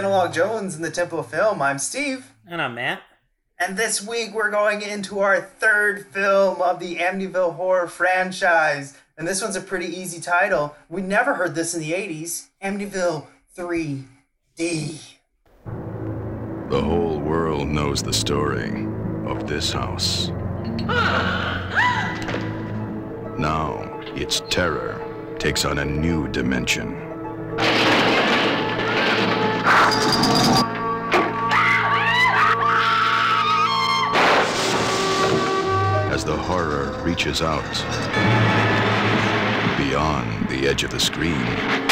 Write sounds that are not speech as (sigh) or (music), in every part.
Analog Jones in the Temple of Film. I'm Steve. And I'm Matt. And this week we're going into our third film of the Amityville Horror franchise. And this one's a pretty easy title. We never heard this in the 80s Amityville 3D. The whole world knows the story of this house. Now, its terror takes on a new dimension. As the horror reaches out beyond the edge of the screen.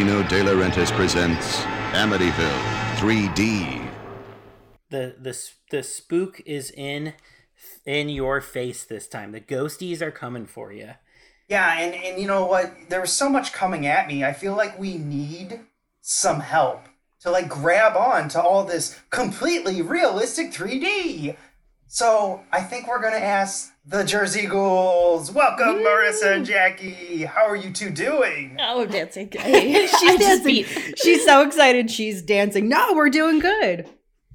Dino De Laurentiis presents Amityville 3D. The the the spook is in in your face this time. The ghosties are coming for you. Yeah, and, and you know what? There was so much coming at me. I feel like we need some help to like grab on to all this completely realistic 3D. So I think we're gonna ask the Jersey Ghouls. Welcome, Marissa and Jackie. How are you two doing? Oh, dancing. (laughs) She's dancing. She's so excited. She's dancing. No, we're doing good.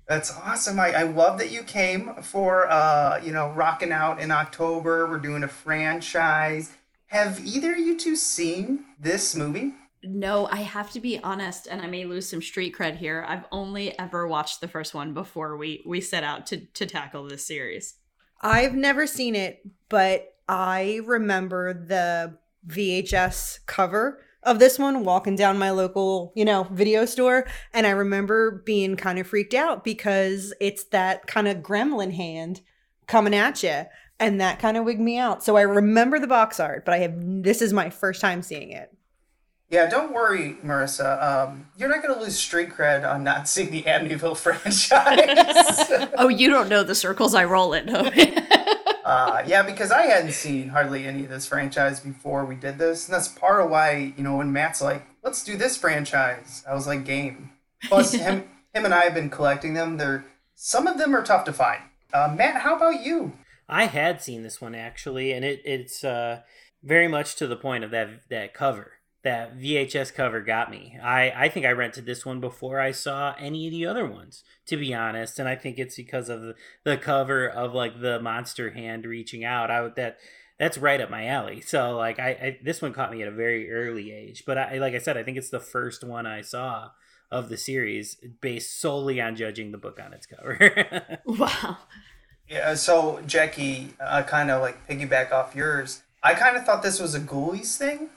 That's awesome. I, I love that you came for uh, you know, rocking out in October. We're doing a franchise. Have either of you two seen this movie? No, I have to be honest, and I may lose some street cred here. I've only ever watched the first one before we we set out to to tackle this series. I've never seen it, but I remember the VHS cover of this one walking down my local, you know, video store. And I remember being kind of freaked out because it's that kind of gremlin hand coming at you. And that kind of wigged me out. So I remember the box art, but I have this is my first time seeing it. Yeah, don't worry, Marissa. Um, you're not going to lose street cred on not (laughs) seeing the Amityville franchise. (laughs) Oh, you don't know the circles I roll in. no? (laughs) uh, yeah, because I hadn't seen hardly any of this franchise before we did this. And that's part of why, you know, when Matt's like, let's do this franchise, I was like, game. Plus, him, him and I have been collecting them. They're Some of them are tough to find. Uh, Matt, how about you? I had seen this one actually, and it it's uh, very much to the point of that that cover. That VHS cover got me. I, I think I rented this one before I saw any of the other ones, to be honest. And I think it's because of the, the cover of like the monster hand reaching out. I would that that's right up my alley. So like I, I this one caught me at a very early age. But I like I said, I think it's the first one I saw of the series based solely on judging the book on its cover. (laughs) (laughs) wow. Yeah, so Jackie, uh, kind of like piggyback off yours. I kind of thought this was a Ghoulies thing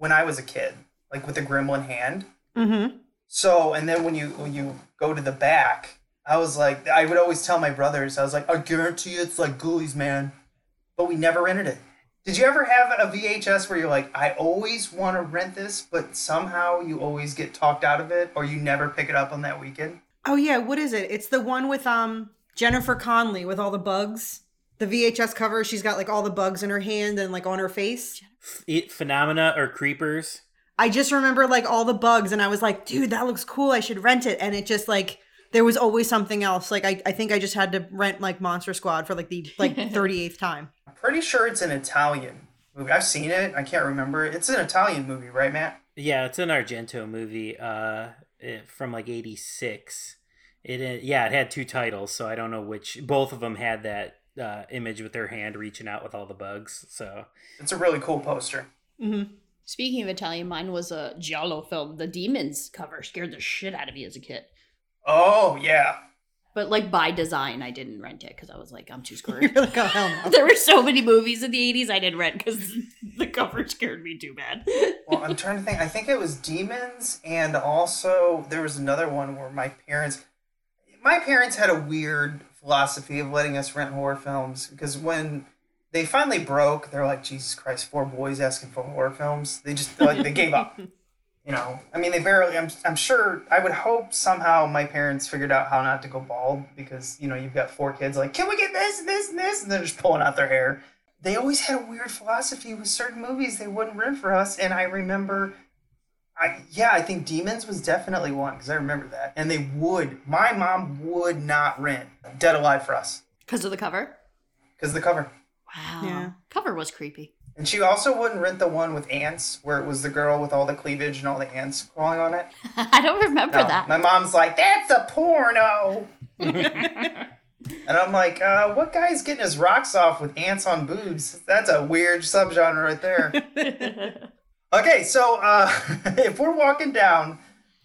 when I was a kid, like with the gremlin hand. Mm-hmm. So, and then when you when you go to the back, I was like, I would always tell my brothers, I was like, I guarantee you it's like Ghoulies, man. But we never rented it. Did you ever have a VHS where you're like, I always want to rent this, but somehow you always get talked out of it, or you never pick it up on that weekend? Oh yeah, what is it? It's the one with um Jennifer Connelly with all the bugs. The VHS cover, she's got like all the bugs in her hand and like on her face. it, phenomena or creepers. I just remember like all the bugs and I was like, dude, that looks cool. I should rent it. And it just like there was always something else. Like I, I think I just had to rent like Monster Squad for like the like (laughs) 38th time. I'm pretty sure it's an Italian movie. I've seen it. I can't remember. It's an Italian movie, right, Matt? Yeah, it's an Argento movie uh, from like '86. It yeah, it had two titles, so I don't know which. Both of them had that uh, image with their hand reaching out with all the bugs. So It's a really cool poster. Mm-hmm. Speaking of Italian, mine was a Giallo film. The Demons cover scared the shit out of me as a kid. Oh yeah, But like by design, I didn't rent it because I was like, I'm too (laughs) You're screwed. like, oh, no. (laughs) there were so many movies in the 80s I didn't rent because (laughs) the cover scared me too bad. Well, I'm trying to think. I think it was Demons, and also there was another one where my parents, my parents had a weird philosophy of letting us rent horror films because when they finally broke, they're like, Jesus Christ, four boys asking for horror films. They just like they gave up. (laughs) You know, I mean, they barely. I'm, I'm sure. I would hope somehow my parents figured out how not to go bald because you know you've got four kids. Like, can we get this, this, and this? And they're just pulling out their hair. They always had a weird philosophy with certain movies they wouldn't rent for us, and I remember. I yeah, I think Demons was definitely one because I remember that, and they would. My mom would not rent Dead Alive for us Because of the cover? because the cover. Wow. Yeah. Cover was creepy. And she also wouldn't rent the one with ants, where it was the girl with all the cleavage and all the ants crawling on it. (laughs) I don't remember No, that. My mom's like, that's a porno. (laughs) and I'm like, uh, what guy's getting his rocks off with ants on boobs? That's a weird subgenre right there. (laughs) okay, so uh, (laughs) if we're walking down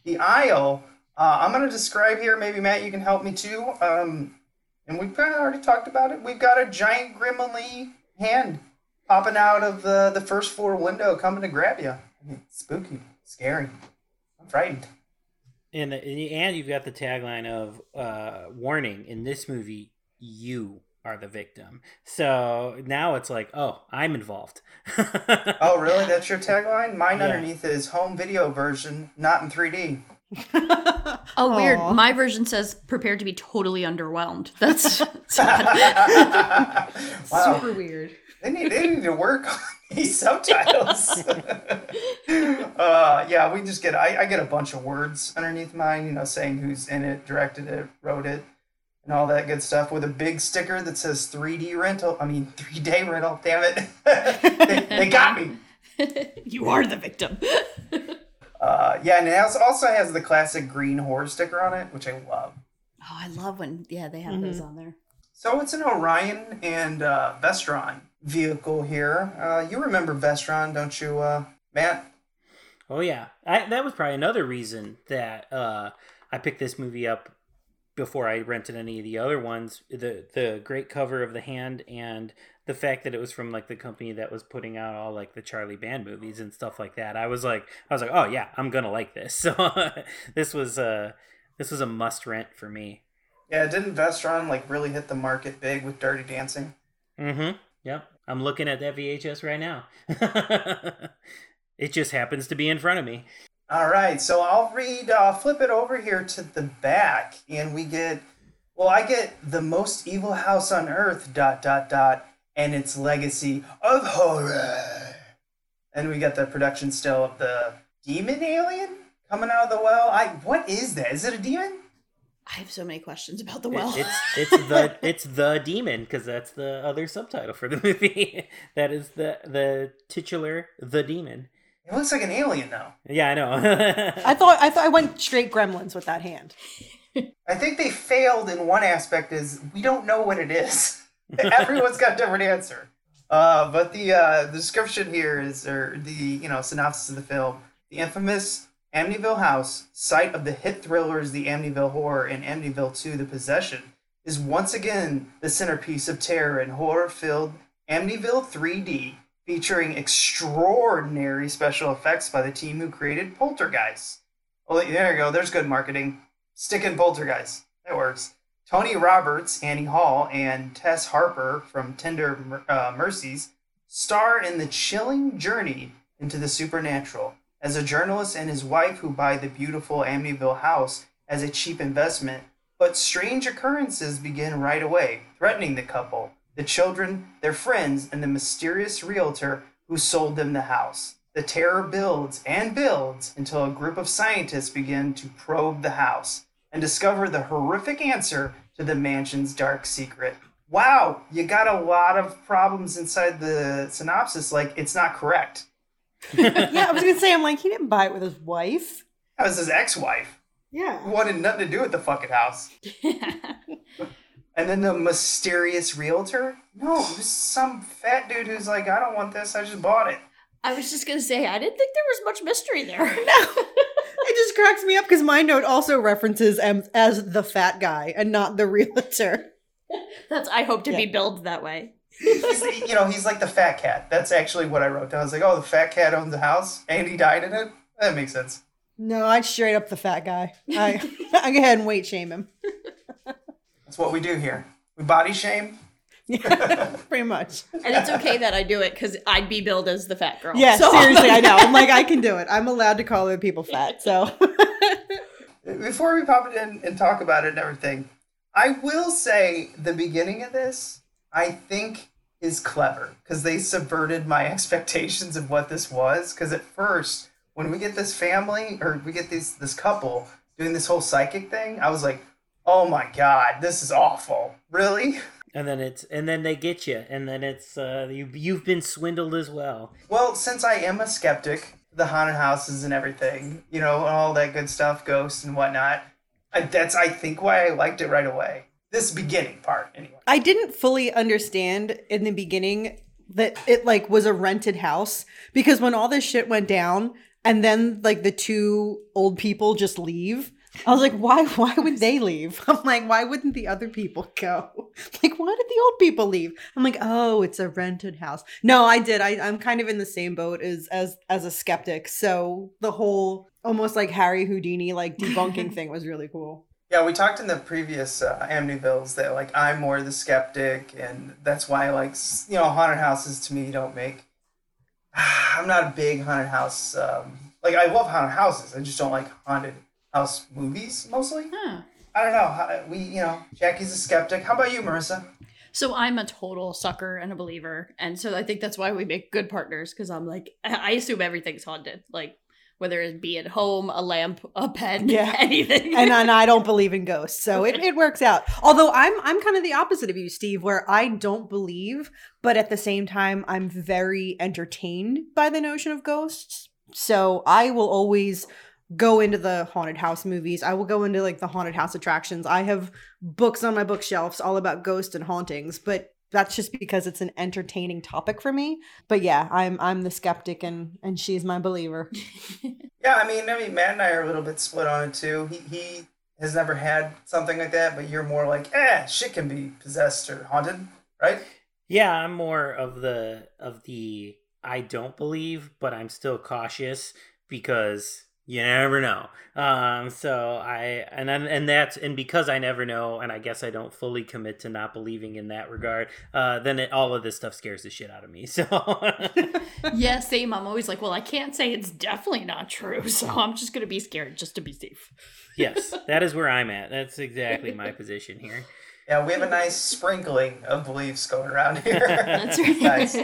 the aisle, uh, I'm going to describe here. Maybe Matt, you can help me too. Um, and we've kind of already talked about it. We've got a giant Grimly hand popping out of the, the first floor window, coming to grab you. I mean, spooky, scary. I'm frightened. And and you've got the tagline of uh, warning in this movie you are the victim. So now it's like, oh, I'm involved. Oh, (laughs) really? That's your tagline? Mine Yeah. underneath is home video version, not in 3D. Oh, (laughs) weird. Aw. My version says prepared to be totally underwhelmed. That's (laughs) sad. Wow. Super weird. They need, they need to work on these subtitles. uh, yeah, we just get, I, I get a bunch of words underneath mine, you know, saying who's in it, directed it, wrote it, and all that good stuff with a big sticker that says 3D rental. I mean, 3 day rental, damn it. (laughs) they, they got me. (laughs) you are the victim. (laughs) Uh, yeah, and it also- also has the classic green horror sticker on it, which I love. Oh, I love when yeah they have those on there. So it's an Orion and uh, Vestron vehicle here. Uh, you remember Vestron, don't you, uh, Matt? Oh yeah, I, that was probably another reason that uh, I picked this movie up before I rented any of the other ones. The the great cover of the hand and the fact that it was from like the company that was putting out all like the Charlie Band movies and stuff like that. I was like, I was like, oh yeah, I'm gonna like this. (laughs) So this was uh this was a must rent for me. Yeah, didn't Vestron like really hit the market big with Dirty Dancing? Mm-hmm. Yep. I'm looking at that VHS right now. (laughs) it just happens to be in front of me. All right, so I'll read, uh, flip it over here to the back, and we get, well, I get the most evil house on earth, dot, dot, dot, and its legacy of horror. And we got the production still of the demon alien coming out of the well. I, what is that? Is it a demon? I have so many questions about the It- well. it's (laughs) it's the it's the demon because that's the other subtitle for the movie. (laughs) that is the the titular the demon. It looks like an alien, though. Yeah, I know. I thought I thought I went straight Gremlins with that hand. (laughs) I think they failed in one aspect is we don't know what it is. (laughs) Everyone's got a different answer. Uh, but the uh, the description here is, or the you know synopsis of the film, the infamous Amityville house, site of the hit thrillers The Amityville Horror and Amityville 2: The Possession, is once again the centerpiece of terror and horror-filled Amityville 3D, featuring extraordinary special effects by the team who created Poltergeist. Well, there you go. There's good marketing. Stick in Poltergeist. That works. Tony Roberts, Annie Hall, and Tess Harper from Tender uh, Mercies star in the chilling journey into the supernatural. As a journalist and his wife who buy the beautiful Amityville house as a cheap investment, but strange occurrences begin right away, threatening the couple, the children, their friends, and the mysterious realtor who sold them the house. The terror builds and builds until a group of scientists begin to probe the house and discover the horrific answer to the mansion's dark secret. Wow, you got a lot of problems inside the synopsis, like it's not correct. yeah, I was gonna say I'm like he didn't buy it with his wife. That was his ex wife. Yeah. Who wanted nothing to do with the fucking house. (laughs) And then the mysterious realtor? No, it was some fat dude who's like, I don't want this, I just bought it. I was just gonna say I didn't think there was much mystery there. (laughs) No. it just cracks me up because my note also references him as the fat guy and not the realtor. (laughs) That's I hope to be billed that way. He's, you know, he's like the fat cat. That's actually what I wrote down. I was like, oh, the fat cat owns a house and he died in it. That makes sense. No, I'd straight up the fat guy. I (laughs) I go ahead and weight shame him. That's what we do here. We body shame. (laughs) Pretty much. And it's okay that I do it because I'd be billed as the fat girl. Yeah, So- seriously, I (laughs) know. I'm like, I can do it. I'm allowed to call other people fat. So (laughs) Before we pop it in and talk about it and everything, I will say the beginning of this, I think, is clever because they subverted my expectations of what this was. Because at first, when we get this family or we get these this couple doing this whole psychic thing, I was like, oh my god, this is awful. Really? And then it's and then they get you, and then it's uh, you you've been swindled as well. Well, since I am a skeptic, the haunted houses and everything, you know, and all that good stuff, ghosts and whatnot, I, that's I think why I liked it right away. This beginning part, anyway. I didn't fully understand in the beginning that it like was a rented house because when all this shit went down and then like the two old people just leave. I was like, why why (laughs) would they leave? (laughs) I'm like, why wouldn't the other people go? (laughs) Like, why did the old people leave? I'm like, oh, it's a rented house. No, I did. I, I'm kind of in the same boat as as as a skeptic. So the whole almost like Harry Houdini like debunking thing was really cool. Yeah, we talked in the previous uh, Amityvilles that like I'm more the skeptic, and that's why like you know haunted houses to me don't make. (sighs) I'm not a big haunted house. Um, like I love haunted houses, I just don't like haunted house movies mostly. Huh. I don't know. how- We you know Jackie's a skeptic. How about you, Marissa? So I'm a total sucker and a believer, and so I think that's why we make good partners. Because I'm like, I assume everything's haunted, like whether it be at home, a lamp, a pen, (laughs) Yeah. anything. and, and I don't believe in ghosts, so it, it works out. Although I'm I'm kind of the opposite of you, Steve, where I don't believe, but at the same time I'm very entertained by the notion of ghosts. So I will always go into the haunted house movies. I will go into like the haunted house attractions. I have books on my bookshelves all about ghosts and hauntings, but that's just because it's an entertaining topic for me. But yeah, I'm I'm the skeptic and and she's my believer. (laughs) Yeah, I mean, I mean, Matt and I are a little bit split on it too. He he has never had something like that, but you're more like, eh, shit can be possessed or haunted, right? Yeah, I'm more of the of the I don't believe, but I'm still cautious because you never know. Um, so I and then and that's and because I never know, and I guess I don't fully commit to not believing in that regard. Uh, then it, all of this stuff scares the shit out of me. (laughs) So yeah, same. I'm always like, well, I can't say it's definitely not true, (laughs) so I'm just gonna be scared just to be safe. yes, that is where I'm at. That's exactly my (laughs) position here. Yeah, we have a nice sprinkling of beliefs going around here. That's right. nice.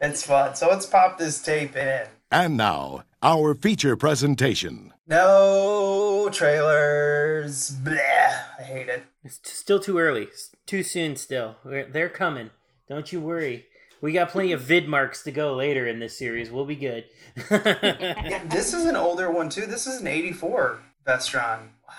It's fun. So let's pop this tape in. And now, our feature presentation. No trailers. Bleh. I hate it. It's t- still too early. It's too soon. Still, We're, they're coming. Don't you worry. We got plenty of Vidmarks to go later in this series. We'll be good. (laughs) Yeah, this is an older one too. This is an '84 Vestron. Wow.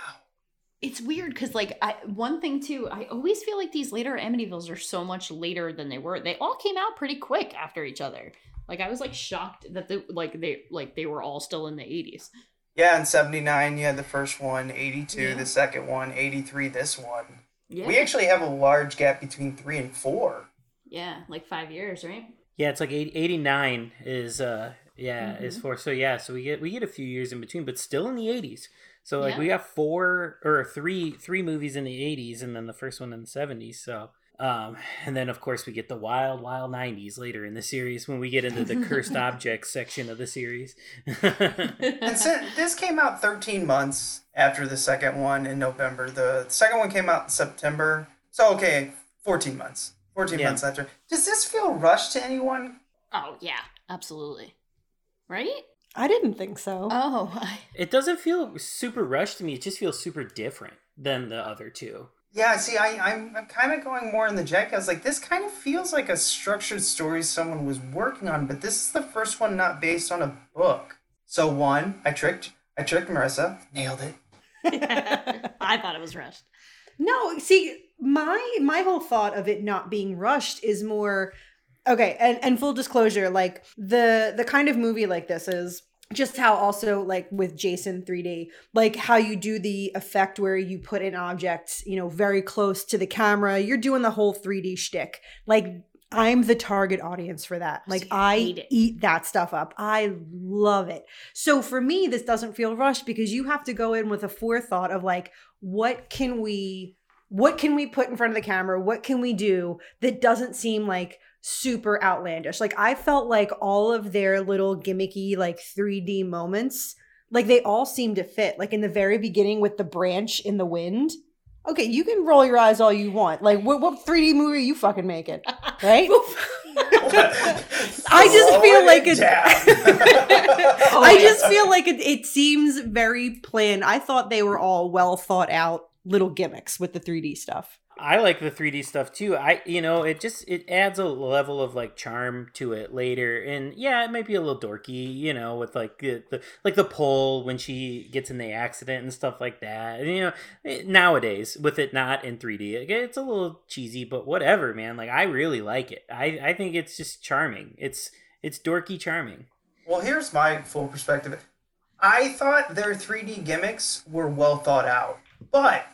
It's weird because, like, I, one thing too, I always feel like these later Amityvilles are so much later than they were. They all came out pretty quick after each other. Like, I was like shocked that they like they like they were all still in the eighties. Yeah, in '79 you had the first one, '82 Yeah. the second one, '83 this one. Yeah, We actually have a large gap between three and four. yeah, like five years, right? yeah, it's like 80, 89 is uh yeah is Mhm. for so yeah so we get we get a few years in between, but still in the 80s. So like Yeah. we got four or three three movies in the 80s, and then the first one in the 70s. So. Um, and then of course we get the wild, wild '90s later in the series when we get into the cursed (laughs) objects section of the series. And (laughs) so, this came out 13 months after the second one in November. The second one came out in September. So okay, 14 months. 14 Yeah. months after. Does this feel rushed to anyone? Oh yeah, absolutely. Right? I didn't think so. Oh, I, It doesn't feel super rushed to me. It just feels super different than the other two. Yeah, see, I, I'm, I'm kind of going more in the Jack. I was like, this kind of feels like a structured story someone was working on, but this is the first one not based on a book. So one, I tricked, I tricked Marissa, nailed it. (laughs) I thought it was rushed. No, see, my my whole thought of it not being rushed is more Okay, and and full disclosure, like the the kind of movie like this is just how also like with Jason 3D, like how you do the effect where you put an object, you know, very close to the camera. You're doing the whole 3D shtick. Like I'm the target audience for that. Like I eat that stuff up. I love it. So for me, this doesn't feel rushed because you have to go in with a forethought of like, what can we what can we put in front of the camera? What can we do that doesn't seem like super outlandish? Like I felt like all of their little gimmicky like 3D moments, like they all seem to fit. Like in the very beginning with the branch in the wind. Okay, you can roll your eyes all you want. Like what what 3D movie are you fucking making? (laughs) Right? I just feel like it. (laughs) I just feel like it, it seems very planned. I thought they were all well thought out little gimmicks with the 3D stuff. I like the 3D stuff too. I you know, it just it adds a level of like charm to it later. And yeah, it might be a little dorky, you know, with like the, the like the pole when she gets in the accident and stuff like that. And, you know, it, nowadays with it not in 3D, it's a little cheesy, but whatever, man. Like I really like it. I I think it's just charming. It's it's dorky charming. Well, here's my full perspective. I thought their 3D gimmicks were well thought out, but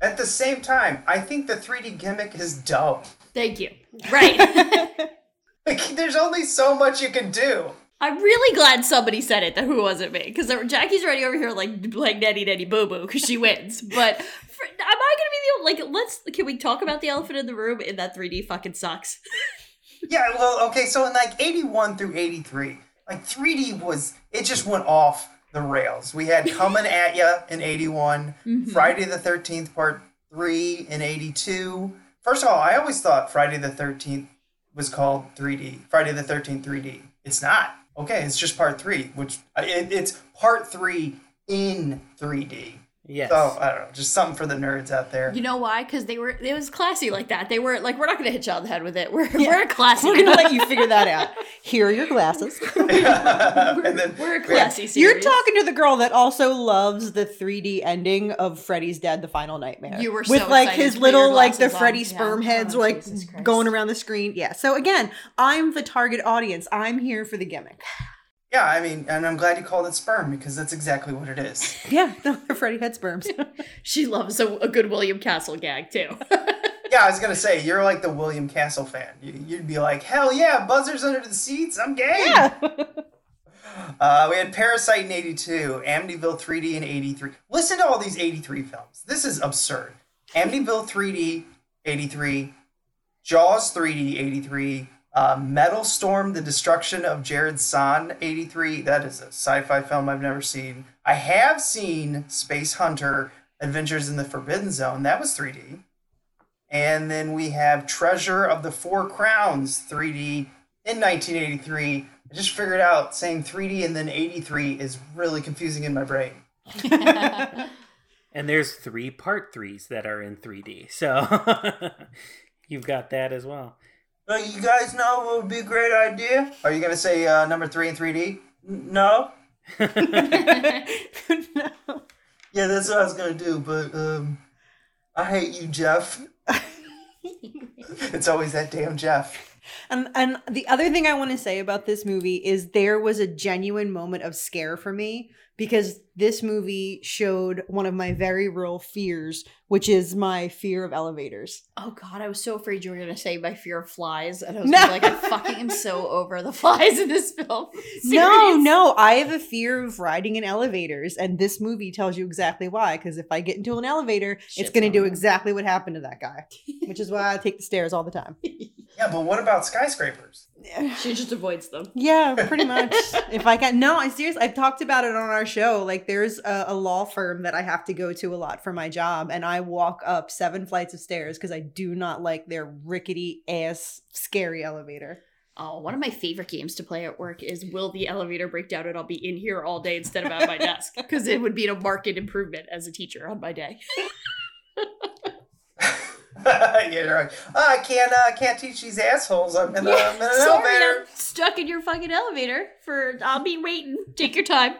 at the same time, I think the 3D gimmick is dumb. Thank you. Right. (laughs) like, there's only so much you can do. I'm really glad somebody said it. That who wasn't me because Jackie's already over here like like Nettie Nettie Boo Boo because she wins. But for, am I gonna be the like? Let's can we talk about the elephant in the room? In that 3D fucking sucks. (laughs) yeah. Well, okay. So in like 81 through 83, like 3D was it just went off the rails. We had Coming at Ya in 81, Mm-hmm. Friday the 13th Part 3 in 82. First of all, I always thought Friday the 13th was called 3D. Friday the 13th 3D. It's not. Okay, it's just Part 3, which it, it's Part 3 in 3D. Yes. So, I don't know, just something for the nerds out there. You know why? Because they were it was classy like that. They were like, we're not gonna hit you on the head with it. We're we're classy. We're gonna let you figure that out. Here are your glasses. (laughs) and then we're a classy series. You're talking to the girl that also loves the 3D ending of Freddy's Dead: The Final Nightmare. You were with so like his to put your little like the glasses on. Freddy Yeah. sperm oh, heads Oh, like going around the screen. Yeah. So again, I'm the target audience. I'm here for the gimmick. Yeah, I mean, and I'm glad you called it sperm because that's exactly what it is. (laughs) Yeah, (laughs) Freddy had sperms. (laughs) she loves a, a good William Castle gag too. Yeah, I was gonna say you're like the William Castle fan. You, you'd be like, hell yeah, buzzers under the seats. I'm gay. Yeah. uh, we had Parasite in '82, Amityville 3D in '83. Listen to all these '83 films. This is absurd. Amityville 3D '83, Jaws 3D '83, uh, Metal Storm: The Destruction of Jared-Syn '83. That is a sci-fi film I've never seen. I have seen Space Hunter: Adventures in the Forbidden Zone. That was 3D. And then we have Treasure of the Four Crowns 3D in 1983. I just figured out saying 3D and then 83 is really confusing in my brain. (laughs) And there's three part threes that are in 3D. So (laughs) you've got that as well. You guys know what would be a great idea? Are you going to say uh, number three in 3D? N- (laughs) no? Yeah, that's what I was going to do, but um, I hate you, Jeff. (laughs) it's always that damn Jeff. And and the other thing I want to say about this movie is there was a genuine moment of scare for me because this movie showed one of my very real fears, which is my fear of elevators. Oh god, I was so afraid you were gonna say my fear of flies, and I was No. like, I fucking am so (laughs) over the flies in this film. (laughs) No, Serious. no, I have a fear of riding in elevators, and this movie tells you exactly why. Because if I get into an elevator, it's going to do exactly what happened to that guy, (laughs) which is why I take the stairs all the time. Yeah, but what about skyscrapers? She just avoids them. Yeah, pretty much. if I can, no, I seriously, I've talked about it on our show. Like, there's a, a law firm that I have to go to a lot for my job, and I walk up seven flights of stairs because I do not like their rickety ass scary elevator. Oh, one of my favorite games to play at work is Will the elevator break down and I'll be in here all day instead of at my desk? (laughs) Because it would be a marked improvement as a teacher on my day. (laughs) (laughs) yeah, right. Oh, I can't, uh, can't teach these assholes. I'm in, a, I'm in an Sorry, elevator. I'm stuck in your fucking elevator for I'll be waiting. Take your time.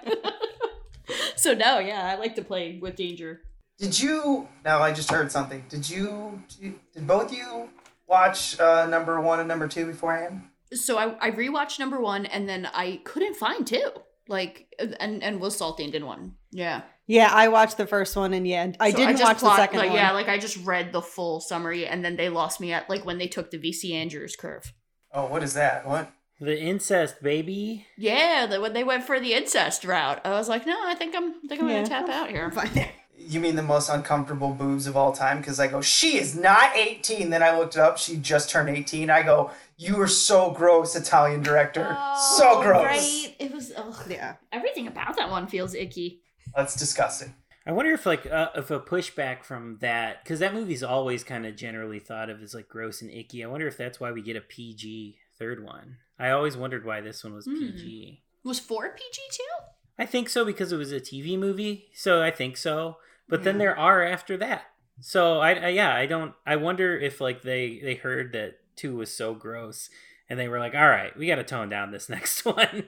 (laughs) so no, yeah, I like to play with danger. Did you? Now I just heard something. Did you? Did both you watch uh, number one and number two beforehand? So I, I rewatched number one and then I couldn't find two. Like and and was salty and didn't one. Yeah. Yeah, I watched the first one and yeah, I So didn't just watch the second like, one. Yeah, like I just read the full summary and then they lost me at like when they took the VC Andrews curve. Oh, what is that? What? The incest baby. Yeah, the, when they went for the incest route, I was like, no, I think I'm I think I'm Yeah. gonna tap out here. I'm (laughs) fine. You mean the most uncomfortable boobs of all time? Because I go, she is not 18. Then I looked it up. She just turned 18. I go, you are so gross, Italian director. so Oh, gross. Right? It was. Ugh. Yeah. Everything about that one feels icky. That's disgusting. I wonder if like uh, if a pushback from that because that movie's always kind of generally thought of as like gross and icky. I wonder if that's why we get a PG third one. I always wondered why this one was Hmm. PG. Was four PG too? I think so because it was a TV movie, so I think so. But then there are after that. So I, I yeah, I don't. I wonder if like they they heard that two was so gross and they were like, all right, we got to tone down this (laughs) next one.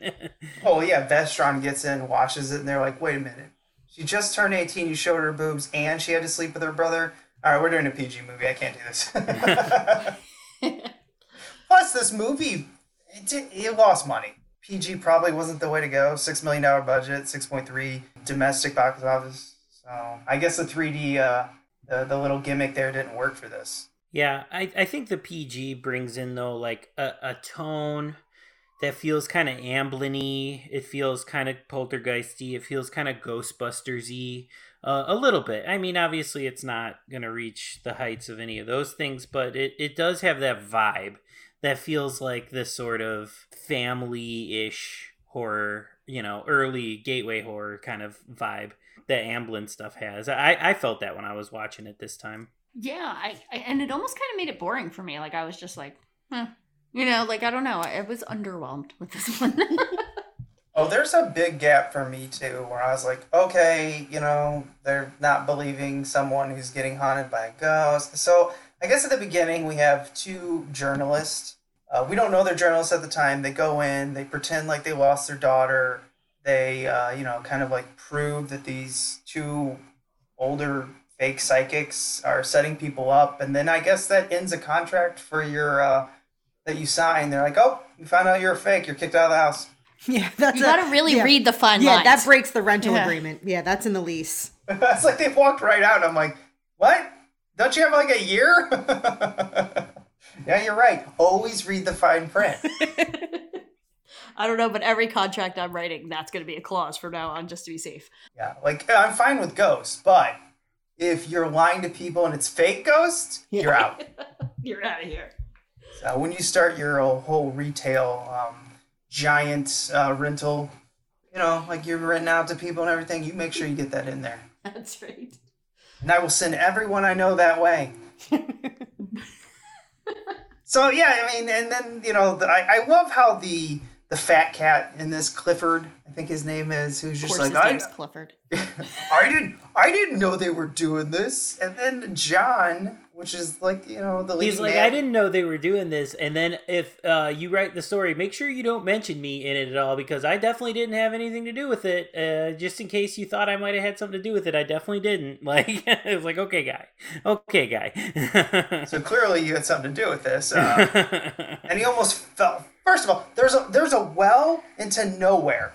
Oh, yeah. Vestron gets in, washes it, and they're like, wait a minute. She just turned 18. You showed her boobs, and she had to sleep with her brother. All right, we're doing a PG movie. I can't do this. (laughs) (laughs) Plus, this movie, it, did, it lost money. PG probably wasn't the way to go. $6 million budget, 6.3 domestic box office. So I guess the 3D, uh, the, the little gimmick there didn't work for this. Yeah, I, I think the PG brings in though like a, a tone that feels kind of Amblin-y. It feels kind of poltergeisty. It feels kind of Ghostbusters-y uh, a little bit. I mean, obviously, it's not gonna reach the heights of any of those things, but it, it does have that vibe that feels like this sort of family-ish horror, you know, early gateway horror kind of vibe that Amblin stuff has. I, I felt that when I was watching it this time. Yeah, I, I and it almost kind of made it boring for me. Like I was just like, huh. you know, like I don't know. I was underwhelmed with this one. (laughs) Oh, there's a big gap for me too, where I was like, okay, you know, they're not believing someone who's getting haunted by a ghost. So I guess at the beginning we have two journalists. Uh, we don't know they're journalists at the time. They go in, they pretend like they lost their daughter. They, uh, you know, kind of like prove that these two older fake psychics are setting people up, and then I guess that ends a contract for your uh, that you sign. They're like, oh, we found out you're a fake. You're kicked out of the house. (laughs) Yeah, that's you gotta really yeah. read the fine Yeah, lines. that breaks the rental Yeah. agreement. Yeah, that's in the lease. (laughs) it's like they've walked right out. I'm like, what? Don't you have like a year? (laughs) yeah, you're right. Always read the fine print. (laughs) I don't know, but every contract I'm writing, that's gonna be a clause from now on, just to be safe. Yeah, like I'm fine with ghosts, but if you're lying to people and it's fake ghosts, you're out. (laughs) You're out of here. So when you start your uh, whole retail um, giant uh, rental, you know, like you're renting out to people and everything, you make sure you get that in there. (laughs) That's right. And I will send everyone I know that way. So yeah, I mean, and then you know, the, I, I love how the the fat cat in this Clifford, I think his name is, who's just like, his I, name's Clifford. (laughs) I didn't, I didn't know they were doing this. And then John, which is like, you know, the He's like, man. I didn't know they were doing this. And then if uh, you write the story, make sure you don't mention me in it at all because I definitely didn't have anything to do with it. Uh, just in case you thought I might have had something to do with it, I definitely didn't. (laughs) Like, it was like, okay, guy, okay, guy. So (laughs) clearly, you had something to do with this. Uh, (laughs) and he almost fell. First of all, there's a there's a well into nowhere,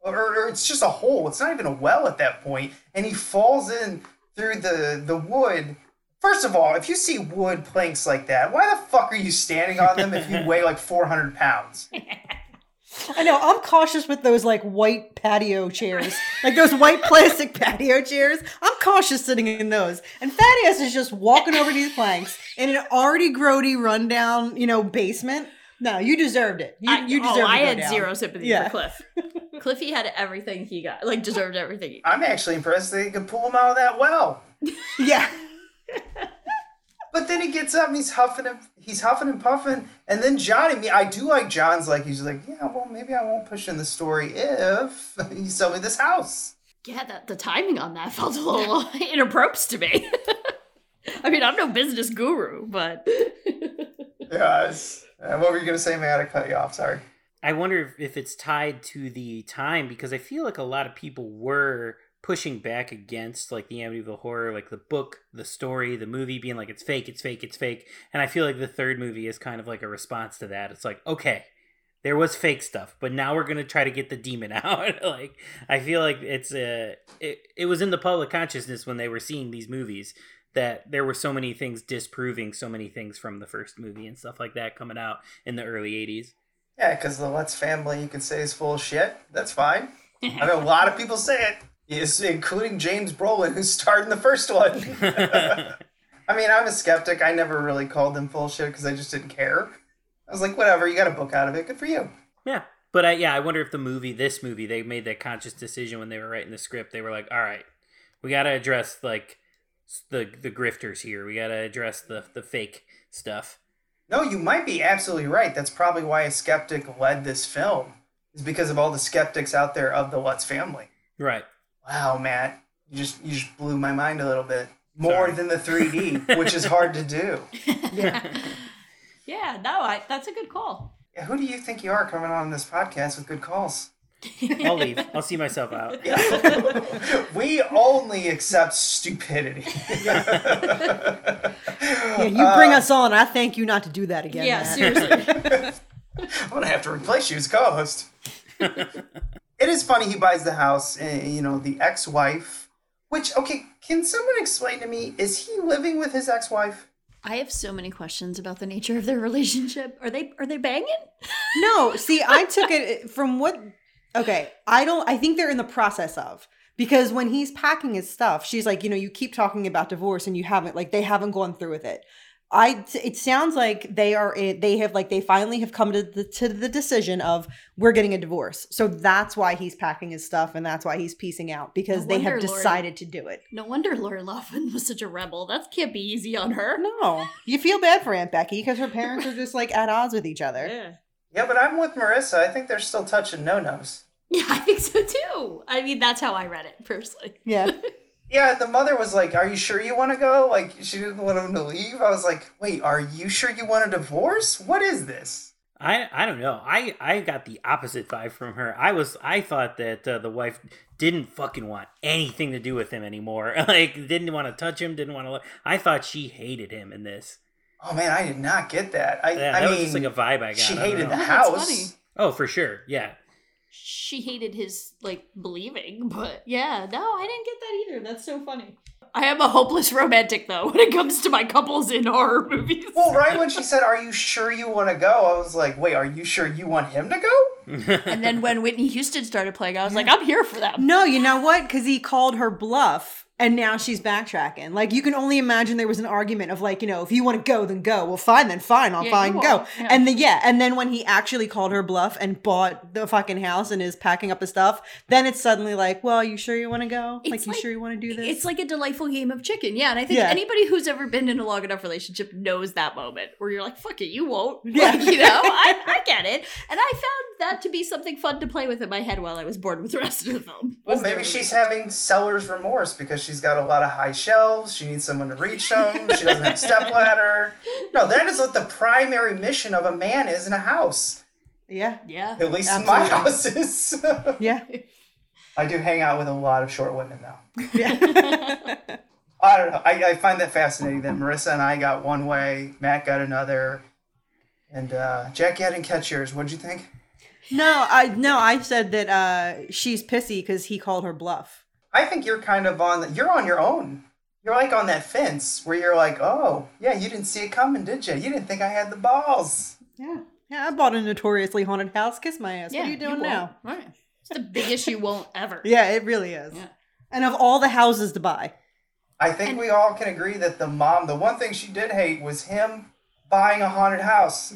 or, or it's just a hole. It's not even a well at that point, and he falls in through the the wood. First of all, if you see wood planks like that, why the fuck are you standing on them if you weigh like 400 pounds? (laughs) I know. I'm cautious with those like white patio chairs, like those white plastic patio chairs. I'm cautious sitting in those. And Fatty ass is just walking over these planks in an already grody, rundown, you know, basement. No, you deserved it. You, I, you oh. I had down. zero sympathy Yeah. for Cliff. (laughs) Cliffy had everything he got, like deserved everything. He I'm actually impressed they could pull him out of that well. Yeah. (laughs) But then he gets up and he's huffing and he's huffing and puffing, and then John and me. I do like John's like he's like, yeah, well maybe I won't push in the story if (laughs) you sell me this house. Yeah, that the timing on that felt a little (laughs) inappropriate to me. I mean, I'm no business guru, but Yes. Uh, what were you gonna say, man? I cut you off. Sorry. I wonder if, if it's tied to the time because I feel like a lot of people were pushing back against like the Amityville horror, like the book, the story, the movie being like it's fake, it's fake, it's fake. And I feel like the third movie is kind of like a response to that. It's like, okay, there was fake stuff, but now we're gonna try to get the demon (laughs) out. like I feel like it's a it, it was in the public consciousness when they were seeing these movies that there were so many things disproving so many things from the first movie and stuff like that coming out in the early 80s. Yeah, because the Lutz family you can say is full of shit. That's fine. (laughs) I know a lot of people say it, yes, including James Brolin, who starred in the first one. (laughs) I mean, I'm a skeptic. I never really called them full shit because I just didn't care. I was like, whatever, you got a book out of it. Good for you. Yeah. But I, yeah, I wonder if the movie, this movie, they made that conscious decision when they were writing the script. They were like, all right, we got to address like the the grifters here. We got to address the the fake stuff. No, you might be absolutely right. That's probably why a skeptic led this film, is because of all the skeptics out there of the Lutz family. Right. Wow, Matt, you just you just blew my mind a little bit more Sorry. than the 3D, which is hard to do. Yeah, (laughs) yeah, no, I, that's a good call. Yeah, who do you think you are coming on this podcast with good calls? I'll leave. I'll see myself out. (laughs) we only accept stupidity. (laughs) Yeah, you uh, bring us on. I thank you not to do that again. yeah, Matt. seriously. I'm gonna have to replace you as co-host. It is funny he buys the house, uh, you know, the ex-wife. Which okay, can someone explain to me? Is he living with his ex-wife? I have so many questions about the nature of their relationship. Are they are they banging? (laughs) No, see, I took it from what. Okay, I don't. I think they're in the process of because when he's packing his stuff, she's like, you know, you keep talking about divorce and you haven't like they haven't gone through with it. I. It sounds like they are. They have like they finally have come to the to the decision of we're getting a divorce. So that's why he's packing his stuff and that's why he's piecing out because No they have wonder Lori- decided to do it. No wonder Lori Loughlin was such a rebel. That can't be easy on her. No, you feel bad for Aunt Becky because her parents are just like at odds with each other. Yeah. Yeah, but I'm with Marissa. I think they're still touching no-nos. (laughs) Yeah, I think so too. I mean, that's how I read it personally. Yeah. (laughs) Yeah, the mother was like, "Are you sure you want to go?" Like she didn't want him to leave. I was like, "Wait, are you sure you want a divorce? What is this?" I I don't know. I I got the opposite vibe from her. I was I thought that uh, the wife didn't fucking want anything to do with him anymore. (laughs) like didn't want to touch him. Didn't want to. I thought she hated him in this. Oh man, I did not get that. I, Yeah, I that mean, was just like a vibe I got. She I hated know. the Oh, house. Oh, for sure. Yeah. She hated his like believing, (laughs) but yeah, no, I didn't get that either. That's so funny. I am a hopeless romantic though (laughs) when it comes to my couples in horror movies. Well, right when she (laughs) said, "Are you sure you want to go?" I was like, "Wait, are you sure you want him to go?" and then when Whitney Houston started playing, I was like, I'm here for them. No, you know what? Because he called her bluff and now she's backtracking. Like, you can only imagine there was an argument of, like, you know, if you want to go, then go. Well, fine, then fine, I'll Yeah, fine go. Yeah. And then, yeah, and then when he actually called her bluff and bought the fucking house and is packing up his stuff, then it's suddenly like, well, you sure you want to go? like, It's you sure you want to do this? It's like a delightful game of chicken. Yeah, and I think Yeah. anybody who's ever been in a long enough relationship knows that moment where you're like, fuck it, you won't. (laughs) Yeah. Like, you know, I, (laughs) I get it. And I found that to be something fun to play with in my head while I was bored with the rest of the film. Well, maybe she's having seller's remorse because she's got a lot of high shelves. She needs someone to reach them. She doesn't have a step ladder. (laughs) No, that is what the primary mission of a man is in a house. yeah. Yeah. At least in my Absolutely. house is. (laughs) Yeah. I do hang out with a lot of short women though. Yeah. (laughs) I don't know. I, I find that fascinating that Marissa and I got one way, Matt got another, and uh, Jackie, I didn't catch yours. What'd you think? no, I no, I said that uh she's pissy because he called her bluff. I think you're kind of on. The, you're on your own. You're like on that fence where you're like, oh yeah, you didn't see it coming, did you? You didn't think I had the balls. Yeah. Yeah, I bought a notoriously haunted house. Kiss my ass. what are you doing won't. now? Right. It's the biggest you won't ever. (laughs) Yeah, it really is. Yeah. And of all the houses to buy. I think we all can agree that the mom, the one thing she did hate was him buying a haunted house.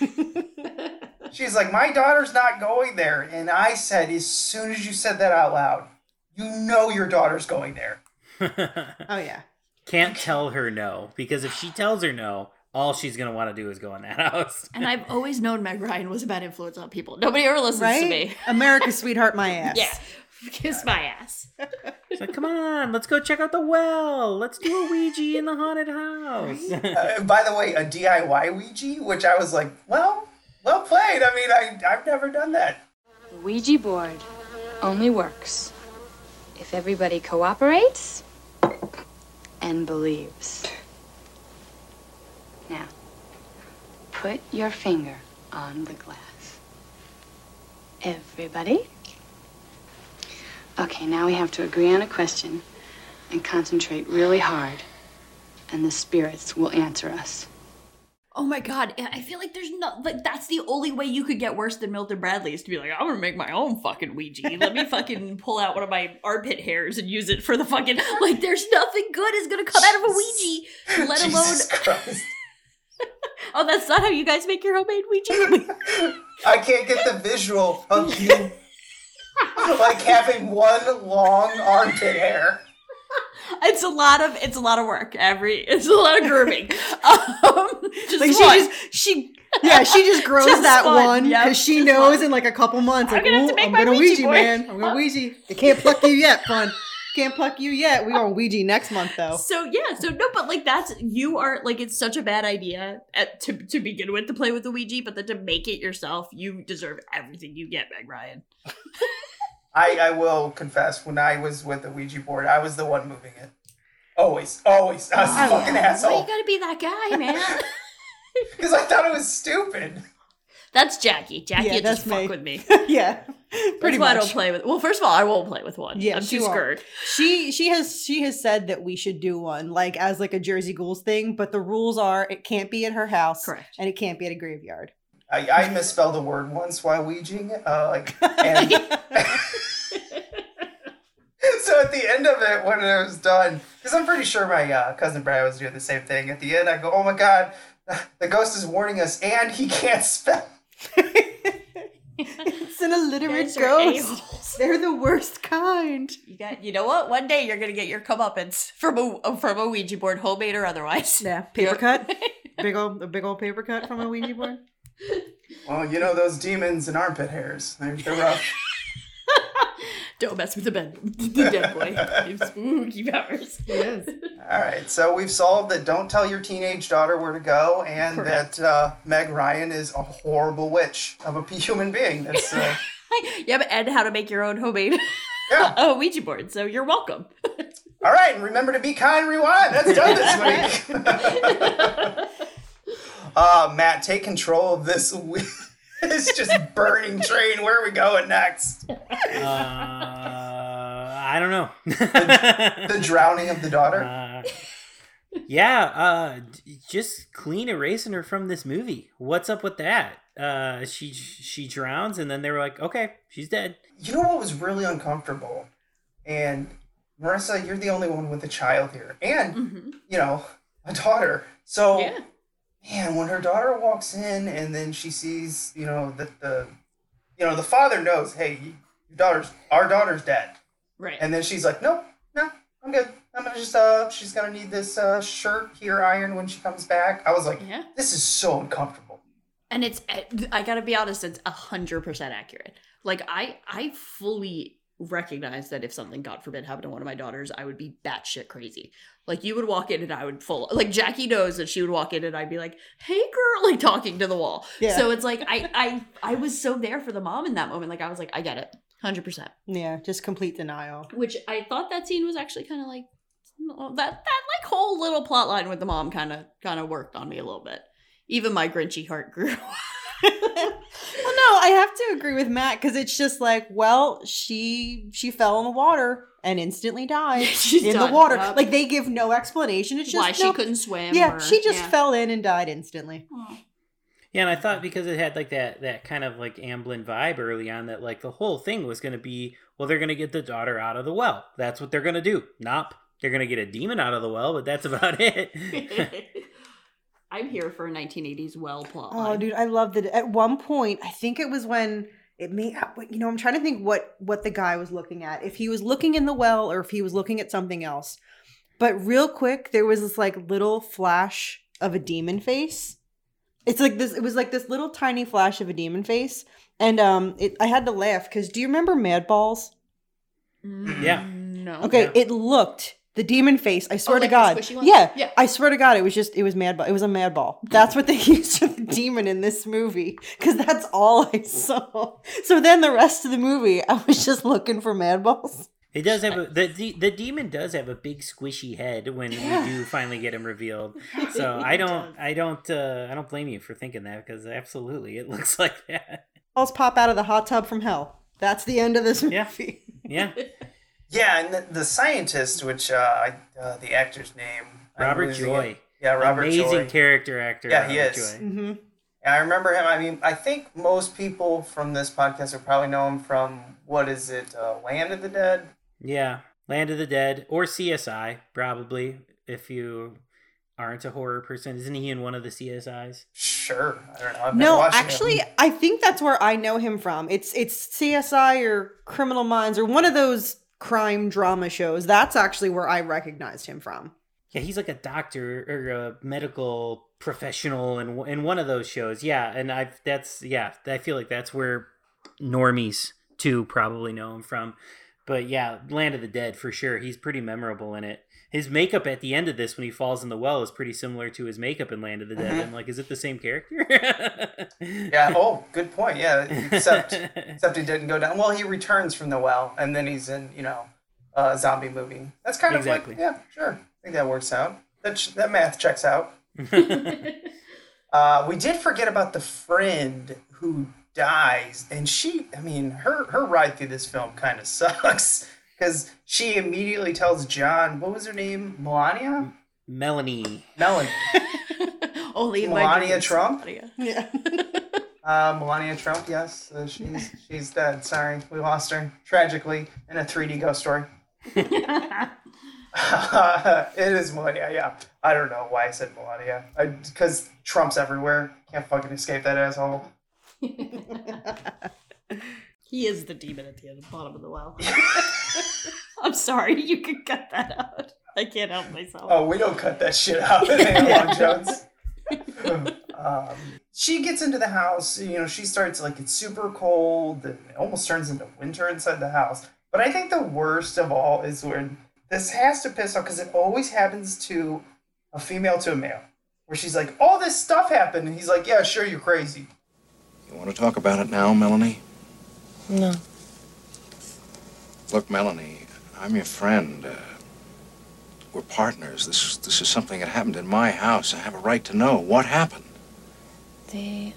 (laughs) She's like, my daughter's not going there. And I said, as soon as you said that out loud, you know your daughter's going there. (laughs) Oh yeah. Can't tell her no because if she tells her no, all she's gonna want to do is go in that (laughs) house. And I've always known Meg Ryan was a bad influence on people. Nobody ever listens Right? to me. America's (laughs) sweetheart, my ass. Yeah. Kiss my ass. It's like, come on, let's go check out the well. Let's do a Ouija in the haunted house. Uh, by the way, a DIY Ouija, which I was like, well, well played. I mean, I, I've never done that. The Ouija board only works if everybody cooperates and believes. Now, put your finger on the glass. Everybody? Okay, now we have to agree on a question and concentrate really hard, and the spirits will answer us. Oh my god, I I feel like there's no like that's the only way you could get worse than Milton Bradley is to be like, I'm gonna make my own fucking Ouija. Let me fucking (laughs) pull out one of my armpit hairs and use it for the fucking (laughs) like there's nothing good is gonna come out of a Ouija. Let alone. (laughs) Oh, that's not how you guys make your homemade Ouija? I can't get the visual of you like having one long armpit hair. It's a lot of it's a lot of work. Every it's a lot of grooming. (laughs) um, just Like she one. just she yeah she (laughs) just grows Just that one, one yep, because she knows one. in like a couple months I'm like gonna have to make I'm my gonna Ouija Ouija board." man I'm gonna Ouija they can't pluck you yet fun (laughs) can't pluck you yet we on Ouija next month though So yeah, so no, but like that's you are like it's such a bad idea at, to to begin with to play with the Ouija, but then to make it yourself, you deserve everything you get, Meg Ryan. I, I will confess, when I was with the Ouija board, I was the one moving it. Always, always. I was the oh, fucking Why asshole. you gotta be that guy, man? (laughs) Because I thought it was stupid. that's Jackie. Jackie Yeah, yeah, just that's me. fuck with me. (laughs) yeah That's pretty why I don't play with. Well, first of all, I won't play with one. Yeah, I'm she too won't. scared. she she has she has said that we should do one like as like a Jersey Ghouls thing but the rules are it can't be at her house Correct. and it can't be at a graveyard I, I misspelled a word once while Ouijaing it. Uh, like, and (laughs) (laughs) so at the end of it, when it was done, because I'm pretty sure my uh, cousin Brad was doing the same thing. At the end, I go, "Oh my god, the ghost is warning us, and he can't spell." (laughs) it's an illiterate ghost they're the worst kind You got. You know what? One day you're gonna get your comeuppance from a from a Ouija board, homemade or otherwise. yeah paper cut big old a big old paper cut from a Ouija board Well, you know those demons and armpit hairs. They're, they're rough. (laughs) Don't mess with the bed, the dead boy. It's spooky powers. yes All right, so we've solved that. Don't tell your teenage daughter where to go, and Correct. that uh, Meg Ryan is a horrible witch of a (laughs) human being. That's uh, (laughs) Yep, and how to make your own homemade yeah. uh, Ouija board. So you're welcome. All right, and remember to be kind. Rewind. That's done this week. Uh, Matt, take control of this. we- (laughs) It's just burning (laughs) train. Where are we going next? Uh, I don't know. The drowning of the daughter. Uh, yeah, uh, just clean erasing her from this movie. What's up with that? Uh, she she drowns, and then they were like, "Okay, she's dead." You know what was really uncomfortable? And Marissa, you're the only one with a child here, and Mm-hmm. you know a daughter. So Yeah. Man, when her daughter walks in and then she sees, you know, that the, you know, the father knows, hey, your daughter's, our daughter's dead, Right. and then she's like, nope, no, I'm good. I'm gonna just, uh, she's gonna need this uh, shirt here iron when she comes back. I was like, Yeah. this is so uncomfortable. and it's eh, i gotta be honest it's a hundred percent accurate like i i fully recognize that if something god forbid happened to one of my daughters i would be batshit crazy like you would walk in and i would full like jackie knows that she would walk in and i'd be like hey girl (laughs) like talking to the wall. Yeah. so it's like i i i was so there for the mom in that moment. Like i was like i get it. 100% yeah just complete denial. Which i thought that scene was actually kind of like that that like whole little plot line with the mom kind of kind of worked on me a little bit. Even my grinchy heart grew (laughs) well no i have to agree with matt because it's just like well she she fell in the water and instantly died (laughs) She's in done. the water Yep. like they give no explanation it's just why she nope. couldn't swim yeah or- she just yeah. fell in and died instantly Yeah, and I thought because it had like that that kind of like Amblin vibe early on that like the whole thing was going to be well they're going to get the daughter out of the well. That's what they're going to do. Nope. They're going to get a demon out of the well, but that's about it. (laughs) (laughs) I'm here for a 1980s well plot. Oh, dude, I love that. At one point, I think it was when it may, you know, I'm trying to think what what the guy was looking at. If he was looking in the well or if he was looking at something else. But real quick, there was this like little flash of a demon face. It's like this. It was like this little tiny flash of a demon face, and um, it, I had to laugh because do you remember Mad Balls? Yeah. No. Okay, Yeah. it looked the demon face. I swear Oh, like to the God, squishy ones? yeah, Yeah. I swear to God, it was just it was mad ball. It was a mad ball. That's what they (laughs) used for the demon in this movie because that's all I saw. So then the rest of the movie, I was just looking for mad balls. It does have a the, the the demon does have a big squishy head when Yeah. we do finally get him revealed. (laughs) So I don't I don't uh, I don't blame you for thinking that because absolutely it (laughs) looks like that. Balls pop out of the hot tub from hell. That's the end of this movie. Yeah. Yeah, and the, the scientist, which uh, I uh, the actor's name, Robert Joy. it. Yeah, Robert Joy. Amazing Joy. character actor. Yeah, he Robert is. Joy. Mm-hmm. I remember him. I mean, I think most people from this podcast will probably know him from what is it, uh, Land of the Dead? Yeah, Land of the Dead or CSI probably if you aren't a horror person. Isn't he in one of the CSIs? Sure. I don't know. I've No, actually, him. I think that's where I know him from. It's it's CSI or Criminal Minds or one of those crime drama shows. That's actually where I recognized him from. Yeah, he's like a doctor or a medical professional in in one of those shows. Yeah, and I've that's yeah, I feel like that's where normies too probably know him from. But yeah, Land of the Dead for sure. He's pretty memorable in it. His makeup at the end of this when he falls in the well is pretty similar to his makeup in Land of the Dead. Mhm. I'm like, is it the same character? (laughs) Yeah. Oh, good point. Yeah. Except, except he didn't go down. Well, he returns from the well, and then he's in, you know, a zombie movie. That's kind of like, yeah, sure. I think that works out. That ch- that math checks out. (laughs) Uh, we did forget about the friend who dies, and she, I mean, her her ride through this film kind of sucks because she immediately tells John, what was her name, Melania, Melanie. Melanie, (laughs) Only in my Melania. Trump, Yeah. (laughs) uh, Melania Trump. Yes, uh, she's she's dead. Sorry, we lost her tragically in a 3D ghost story. (laughs) it is Melania. Yeah, I don't know why I said Melania. Because Trump's everywhere. Can't fucking escape that asshole. He is the demon at the end, bottom of the well. (laughs) I'm sorry, you can cut that out. I can't help myself. Oh, we don't cut that shit out (laughs) in Analog Jones. um, she gets into the house, you know, she starts like it's super cold and it almost turns into winter inside the house. But I think the worst of all is when this has to piss off because it always happens to a female to a male. Where she's like, all this stuff happened. And he's like, yeah, sure, you're crazy. You want to talk about it now, Melanie? No. Look, Melanie, I'm your friend. Uh, we're partners. This this is something that happened in my house. I have a right to know what happened. The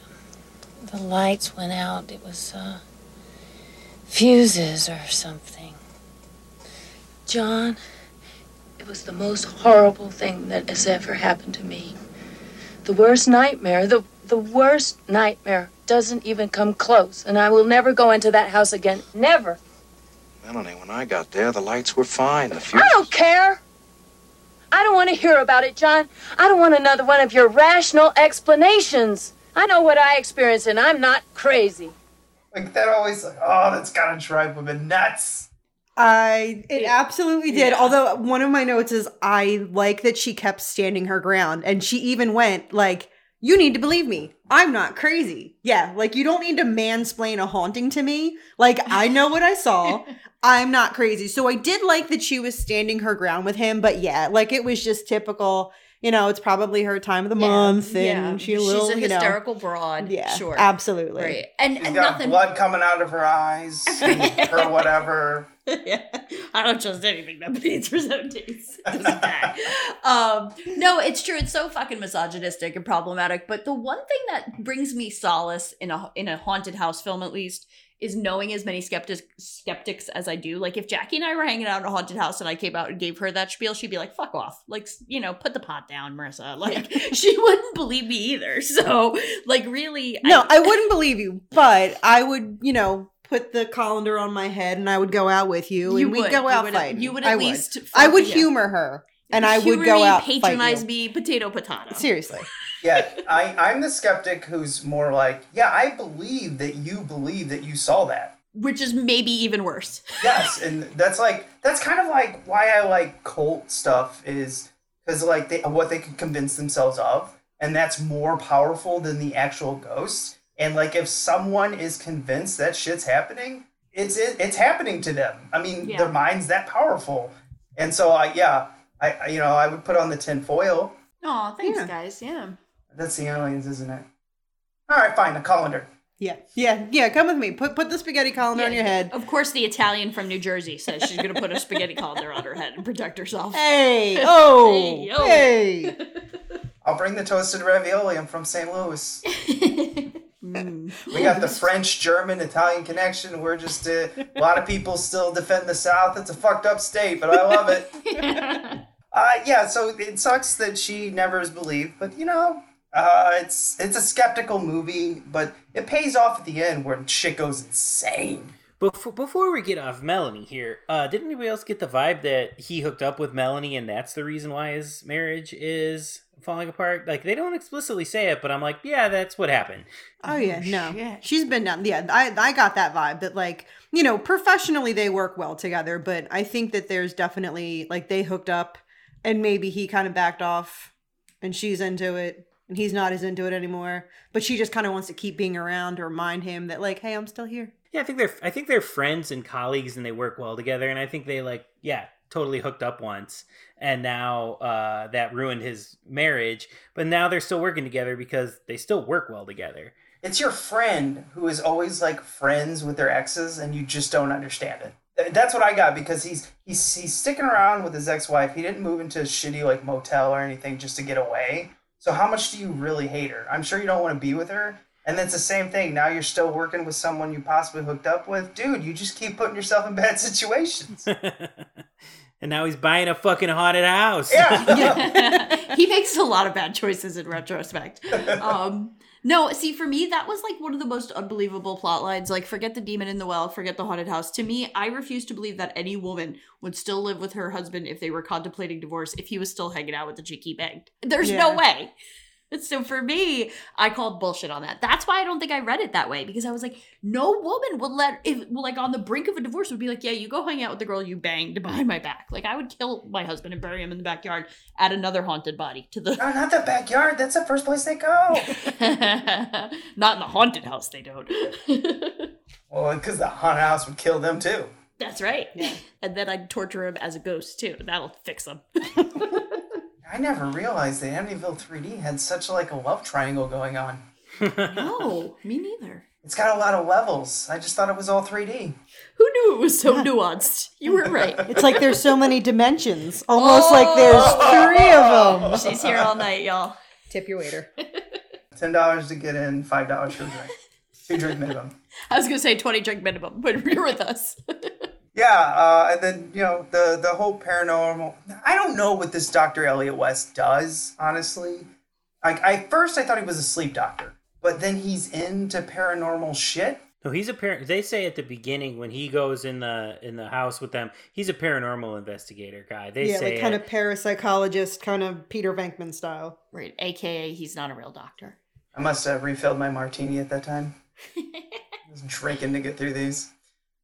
the lights went out. It was uh fuses or something. John, it was the most horrible thing that has ever happened to me. The worst nightmare, the the worst nightmare doesn't even come close, and I will never go into that house again. Never. Melanie, when I got there, the lights were fine. The fuse. I don't care. I don't want to hear about it, John. I don't want another one of your rational explanations. I know what I experienced, and I'm not crazy. Like, that always, like, oh, that's gotta drive women nuts. I it absolutely did. Although one of my notes is I like that she kept standing her ground and she even went like you need to believe me. I'm not crazy. Yeah, like you don't need to mansplain a haunting to me. Like I know what I saw. (laughs) I'm not crazy. So I did like that she was standing her ground with him, but yeah, like it was just typical, you know, it's probably her time of the month and yeah. she a little, She's a you know, hysterical broad. Yeah, sure. absolutely. Right. And, She's and got nothing. blood coming out of her eyes or (laughs) whatever. (laughs) yeah. I don't trust anything that bleeds for seven days. (laughs) Doesn't um, no, it's true. It's so fucking misogynistic and problematic. But the one thing that brings me solace in a in a haunted house film, at least, is knowing as many skeptics skeptics as I do. Like if Jackie and I were hanging out in a haunted house and I came out and gave her that spiel, she'd be like, "Fuck off!" Like you know, put the pot down, Marissa. (laughs) Like she wouldn't believe me either. So like really, No, I wouldn't believe you, but I would, you know, put the colander on my head and I would go out with you, You and we'd go You out would- fighting. you would I at least I would humor her, and I would go me, out fight patronize me, potato potato. Seriously. (laughs) Yeah, I, I'm the skeptic who's more like, yeah, I believe that you believe that you saw that. which is maybe even worse. (laughs) Yes, and that's like that's kind of like why I like cult stuff is because like they what they can convince themselves of, and that's more powerful than the actual ghosts. And like if someone is convinced that shit's happening, it's it, it's happening to them. I mean, Yeah. their mind's that powerful, and so I yeah, I I- you know I would put on the tin foil. Oh, thanks, guys. Yeah. That's the aliens, isn't it? All right, fine, the colander. Yeah, yeah, yeah. Come with me. Put put the spaghetti colander on your head. Of course, the Italian from New Jersey says she's gonna put a spaghetti colander on her head and protect herself. Hey, (laughs) oh, Hey, hey. I'll bring the toasted ravioli. I'm from St. Louis. (laughs) We got the French, German, Italian connection. We're just uh, a lot of people still defend the South. It's a fucked up state, but I love it. (laughs) uh, yeah, so it sucks that she never is believed, but you know, uh, it's it's a skeptical movie, but it pays off at the end where shit goes insane. Before, before we get off Melanie here, uh, did anybody else get the vibe that he hooked up with Melanie and that's the reason why his marriage is falling apart? Like, they don't explicitly say it, but I'm like, yeah, that's what happened. Oh yeah, no, she's been down. Yeah, I I got that vibe that like you know professionally they work well together, but I think that there's definitely like they hooked up, and maybe he kind of backed off, and she's into it, and he's not as into it anymore. But she just kind of wants to keep being around to remind him that like, hey, I'm still here. Yeah, I think they're I think they're friends and colleagues and they work well together and I think they like yeah, totally hooked up once and now uh that ruined his marriage, but now they're still working together because they still work well together. It's your friend who is always like friends with their exes, and you just don't understand it. That's what I got because he's he's he's sticking around with his ex-wife. He didn't move into a shitty like motel or anything just to get away. So how much do you really hate her? I'm sure you don't want to be with her. And it's the same thing. Now you're still working with someone you possibly hooked up with. Dude, you just keep putting yourself in (laughs) bad situations. (laughs) And now he's buying a fucking haunted house. Yeah, (laughs) he makes a lot of bad choices in retrospect. Um, no, see, for me, that was like one of the most unbelievable plot lines. Like, forget the demon in the well, forget the haunted house. To me, I refuse to believe that any woman would still live with her husband if they were contemplating divorce if he was still hanging out with the chick he banged. There's no way. (laughs) So for me, I called bullshit on that. That's why I don't think I read it that way because I was like, no woman would let if like on the brink of a divorce would be like, yeah, you go hang out with the girl you banged behind my back. Like I would kill my husband and bury him in the backyard, add another haunted body to the no, not the backyard. That's the first place they go. (laughs) Not in the haunted house, they don't. (laughs) well, because the haunted house would kill them too. That's right. And then I'd torture him as a ghost too. That'll fix him. I never realized that Amityville 3D had such like a love triangle going on. (laughs) no, me neither. It's got a lot of levels. I just thought it was all 3D. Who knew it was so nuanced? You were right. It's like there's so many dimensions, almost like oh! there's three of them. (laughs) She's here all night, y'all. Tip your waiter. (laughs) Ten dollars to get in, five dollars for a drink. Two drink minimum. I was gonna say twenty drink minimum, but you're with us. Yeah, uh, and then you know the the whole paranormal. I don't know what this Doctor Elliot West does, honestly. Like, I first I thought he was a sleep doctor, but then he's into paranormal shit. No, he's a par- they say at the beginning when he goes in the in the house with them, he's a paranormal investigator guy. They yeah, say like kind it. of parapsychologist, kind of Peter Venkman style. Right, aka he's not a real doctor. I must have refilled my martini at that time. (laughs) I was drinking to get through these.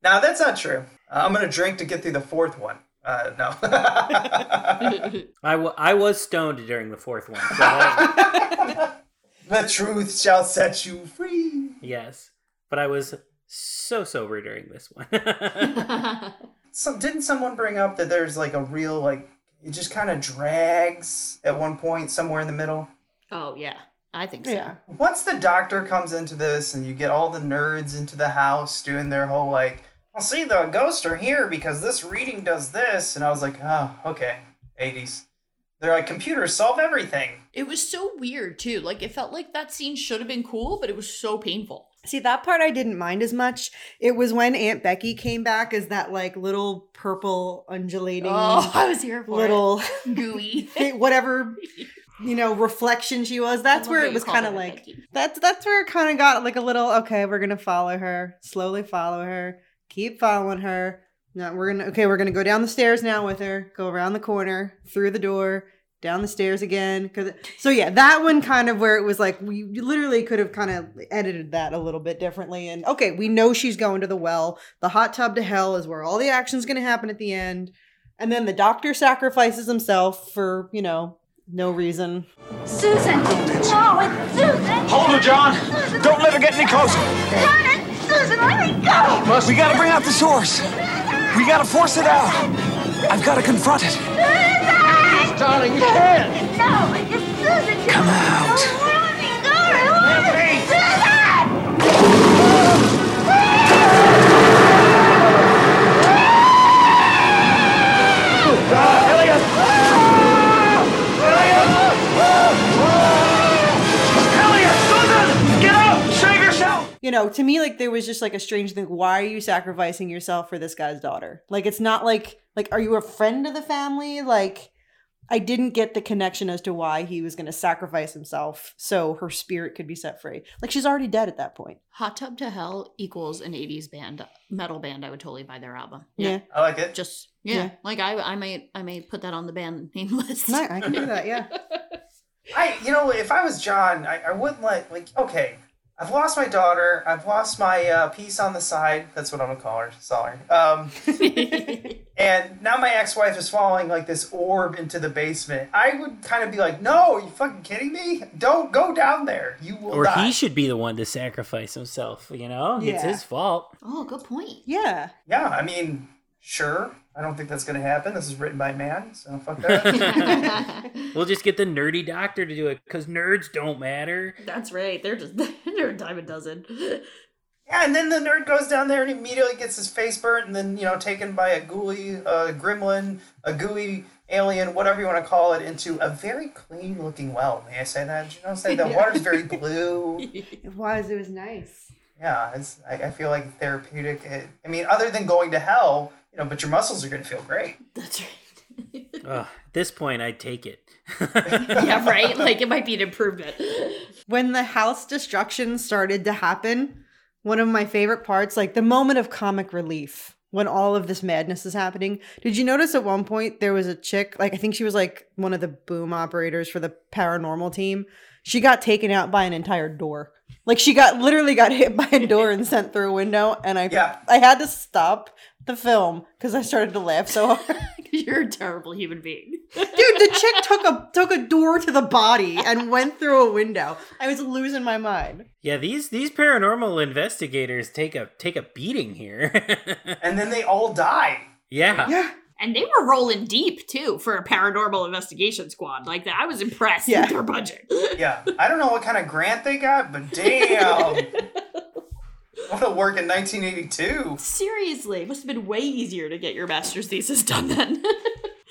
Now that's not true. Uh, I'm gonna drink to get through the fourth one. Uh, no. (laughs) I, w- I was stoned during the fourth one. So that- (laughs) the truth shall set you free. yes, but I was so sober during this one. (laughs) So didn't someone bring up that there's like a real like it just kind of drags at one point somewhere in the middle? Oh yeah, I think so. Yeah. Once the doctor comes into this and you get all the nerds into the house doing their whole like, I'll see the ghosts are here because this reading does this, and I was like, oh, okay, 80s. They're like computers solve everything. It was so weird too. Like it felt like that scene should have been cool, but it was so painful. See, that part I didn't mind as much. It was when Aunt Becky came back as that like little purple undulating Oh, (laughs) I was here for little (laughs) it. gooey. whatever you know reflection she was. That's where it was kind of like Becky. that's that's where it kind of got like a little okay. We're gonna follow her slowly, follow her, keep following her. Now we're gonna okay. We're gonna go down the stairs now with her. Go around the corner, through the door, down the stairs again. Cause so yeah, that one kind of where it was like we literally could have kind of edited that a little bit differently. And okay, we know she's going to the well. The hot tub to hell is where all the action's gonna happen at the end. And then the doctor sacrifices himself for you know no reason. Susan! No, it's Susan! Hold her, John. Don't let her get any closer. John, it's Susan, let me go! We gotta bring out the source. We gotta force it out. I've gotta confront it. Susan! Darling, you can't. No, it's Susan! Come out. Don't you know, to me, like there was just like a strange thing. Why are you sacrificing yourself for this guy's daughter? Like it's not like like are you a friend of the family? Like I didn't get the connection as to why he was going to sacrifice himself so her spirit could be set free. Like she's already dead at that point. Hot Tub to Hell equals an 80s band, metal band. I would totally buy their album. Yeah. I like it. Just yeah, Yeah. like I I might I may put that on the band name list. No, I can do that. Yeah. (laughs) I, you know, if I was John, I, I wouldn't let, like, okay, I've lost my daughter. I've lost my uh, piece on the side. That's what I'm gonna call her. Sorry. Um, (laughs) and now my ex-wife is following like this orb into the basement. I would kind of be like, "No, are you fucking kidding me? Don't go down there. You will Or die." he should be the one to sacrifice himself, you know? It's his fault. Oh, good point. Yeah. Yeah, I mean, sure. I don't think that's gonna happen. This is written by a man, so fuck that. (laughs) (laughs) We'll just get the nerdy doctor to do it because nerds don't matter. That's right. They're just (laughs) they're a dime a dozen. Yeah, and then the nerd goes down there and immediately gets his face burnt, and then you know taken by a ghouly uh, gremlin, a gooey alien, whatever you want to call it, into a very clean looking well. May I say that? Did you notice that the Yeah. water's very blue? It was. It was nice. Yeah, it's, I, I feel like therapeutic. It, I mean, other than going to hell, you know, but your muscles are going to feel great. That's right. Ugh, at this point, I'd take it. (laughs) yeah, right. Like it might be an improvement. when the house destruction started to happen, one of my favorite parts, like the moment of comic relief when all of this madness is happening. Did you notice at one point there was a chick, like I think she was like one of the boom operators for the paranormal team. She got taken out by an entire door. Like she got literally got (laughs) hit by a door and sent through a window and I I had to stop the film because I started to laugh so hard. (laughs) You're a terrible human being. Dude, the chick (laughs) took a took a door to the body and went through a window. I was losing my mind. Yeah, these these paranormal investigators take a take a beating here. and then they all die. Yeah. Yeah. And they were rolling deep too for a paranormal investigation squad. Like that, I was impressed Yeah. with their budget. (laughs) Yeah, I don't know what kind of grant they got, but damn, (laughs) what a work in 1982. Seriously, it must have been way easier to get your master's thesis done then. (laughs)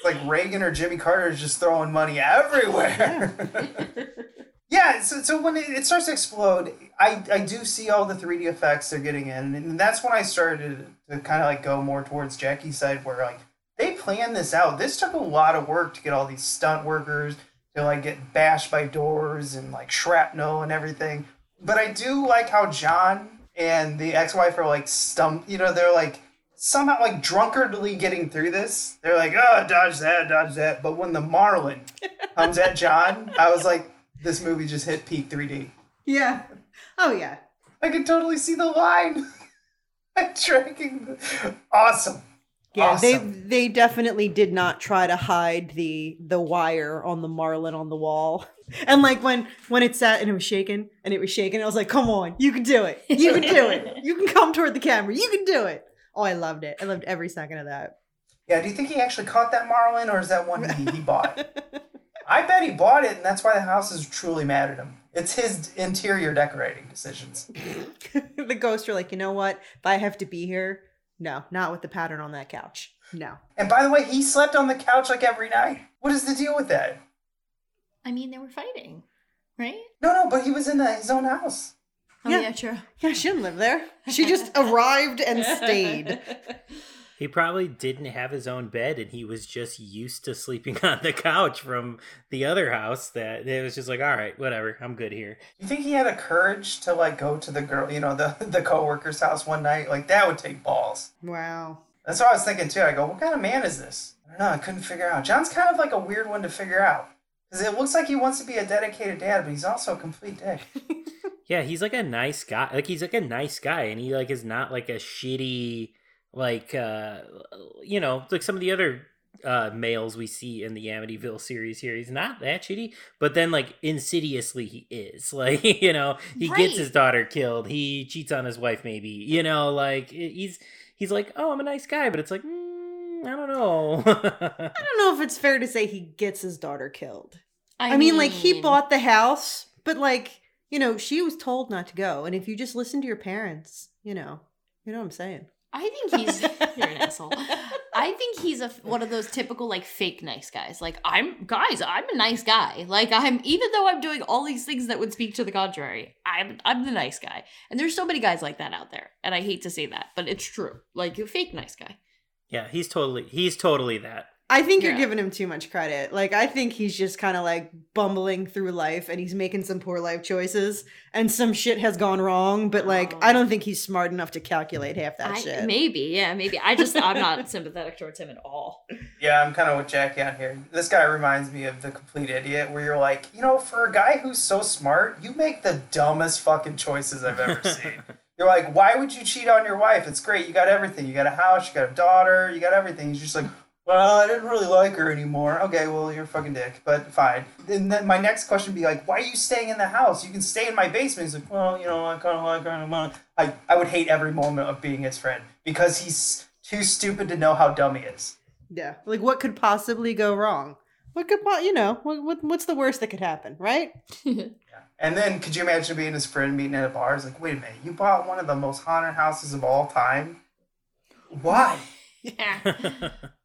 Like Reagan or Jimmy Carter is just throwing money everywhere. Yeah, so, so when it, it starts to explode, I, I do see all the 3D effects they're getting in, and that's when I started to kind of like go more towards Jackie's side, where like they planned this out. This took a lot of work to get all these stunt workers to like get bashed by doors and like shrapnel and everything. But I do like how John and the ex-wife are like stumped. You know, they're like somehow like drunkardly getting through this. They're like, oh, dodge that, dodge that. But when the Marlin (laughs) comes at John, I was like, this movie just hit peak 3D. Yeah. Oh yeah. I can totally see the line. (laughs) I'm tracking. Awesome. Yeah, Awesome. they they definitely did not try to hide the the wire on the marlin on the wall. (laughs) And like when when it sat and it was shaking and it was shaking, I was like, "Come on, you can do it. You can do it. You can come toward the camera. You can do it." Oh, I loved it. I loved every second of that. Yeah, do you think he actually caught that Marlin, or is that one he, he bought? (laughs) I bet he bought it, and that's why the house is truly mad at him. It's his interior decorating decisions. (laughs) the ghosts are like, "You know what? If I have to be here, no, not with the pattern on that couch. No." And by the way, he slept on the couch like every night. What is the deal with that? I mean, they were fighting, right? No, no, but he was in the, his own house. Oh, yeah, true. Yeah, she didn't live there. She just (laughs) arrived and stayed. (laughs) He probably didn't have his own bed and he was just used to sleeping (laughs) on the couch from the other house that it was just like, all right, whatever, I'm good here. You think he had a courage to like go to the girl, you know, the (laughs) the coworker's house one night? Like that would take balls. Wow. That's what I was thinking too. I go, what kind of man is this? I don't know. I couldn't figure out. John's kind of like a weird one to figure out because it looks like he wants to be a dedicated dad, but he's also a complete dick. (laughs) Yeah, he's like a nice guy. Like he's like a nice guy and he like is not like a shitty like uh you know, like some of the other uh males we see in the Amityville series here. He's not that shitty, but then like insidiously he is. (laughs) Like, you know, he Right. gets his daughter killed. He cheats on his wife maybe. You know, like he's he's like, "Oh, I'm a nice guy," but it's like, mm, I don't know. (laughs) I don't know if it's fair to say he gets his daughter killed. I I, mean, like he bought the house, but like you know, she was told not to go. And if you just listen to your parents, you know, you know what I'm saying. I think he's (laughs) you're an asshole. I think he's a one of those typical like fake nice guys. Like I'm guys, I'm a nice guy. Like I'm even though I'm doing all these things that would speak to the contrary, I'm I'm the nice guy. And there's so many guys like that out there. And I hate to say that, but it's true. Like a fake nice guy. Yeah, he's totally he's totally that. I think you're Yeah. giving him too much credit. Like I think he's just kind of like bumbling through life and he's making some poor life choices and some shit has gone wrong, but like oh. I don't think he's smart enough to calculate half that I, shit. maybe, yeah, maybe. I just I'm not (laughs) sympathetic towards him at all. Yeah, I'm kind of with Jackie out here. This guy reminds me of the complete idiot, where you're like, you know, for a guy who's so smart, you make the dumbest fucking choices I've ever seen. (laughs) You're like, why would you cheat on your wife? It's great. You got everything. You got a house. You got a daughter. You got everything. He's just like, well, I didn't really like her anymore. Okay, well, you're a fucking dick, but fine. And then my next question would be like, why are you staying in the house? You can stay in my basement. He's like, well, you know, I kind of like her. and I- I, I would hate every moment of being his friend because he's too stupid to know how dumb he is. Yeah. Like what could possibly go wrong? What could po- you know, what, what what's the worst that could happen, right? (laughs) And then could you imagine being his friend meeting at a bar? It's like, wait a minute, you bought one of the most haunted houses of all time? Why? (laughs)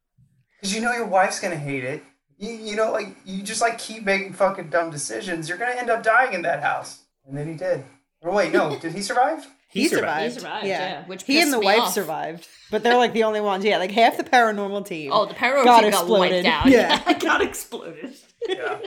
Because you know your wife's gonna hate it. You, you know, like you just like keep making fucking dumb decisions. You're gonna end up dying in that house. And then he did. Or wait, no, did he survive? (laughs) He, survived. He survived, Yeah. yeah, which he and the wife off. survived, but they're like the only ones. Yeah, like half the paranormal team. Oh, the paranormal got team got wiped exploded. out. Yeah. (laughs) got exploded. Yeah.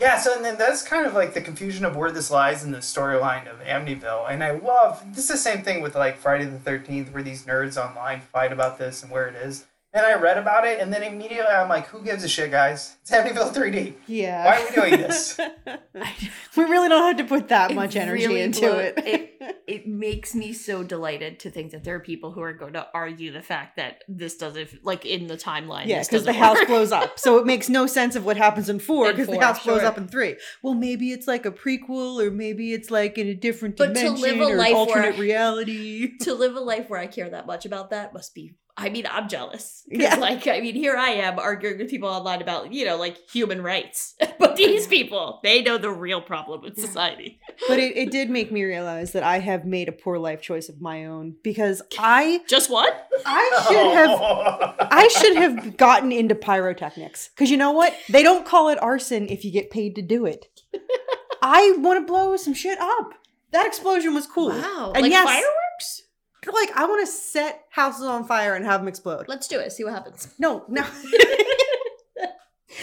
Yeah, so and then that's kind of like the confusion of where this lies in the storyline of Amityville. And I love this is the same thing with like Friday the thirteenth, where these nerds online fight about this and where it is. And I read about it, and then immediately I'm like, "Who gives a shit, guys? It's Amityville 3D. Yeah. Why are we doing this?" (laughs) (laughs) we really don't have to put that much energy really into blow- it. it. (laughs) It makes me so delighted to think that there are people who are going to argue the fact that this doesn't, like in the timeline. Yeah, because the doesn't house work. blows up. So it makes no sense of what happens in four because the four, house blows up in three. Well, maybe it's like a prequel, or maybe it's like in a different But to dimension live a or life alternate where- reality. to live a life where I care that much about that must be. I mean, I'm jealous. (laughs) Yeah. Like, I mean, here I am arguing with people online about, you know, like human rights. (laughs) but these (laughs) people, they know the real problem with society. But it, it did make me realize that I have made a poor life choice of my own because I just what I should have I should have gotten into pyrotechnics because you know what they don't call it arson if you get paid to do it. I want to blow some shit up. That explosion was cool. Wow. and like yes, fireworks? Like I want to set houses on fire and have them explode. Let's do it. See what happens. No, no. (laughs)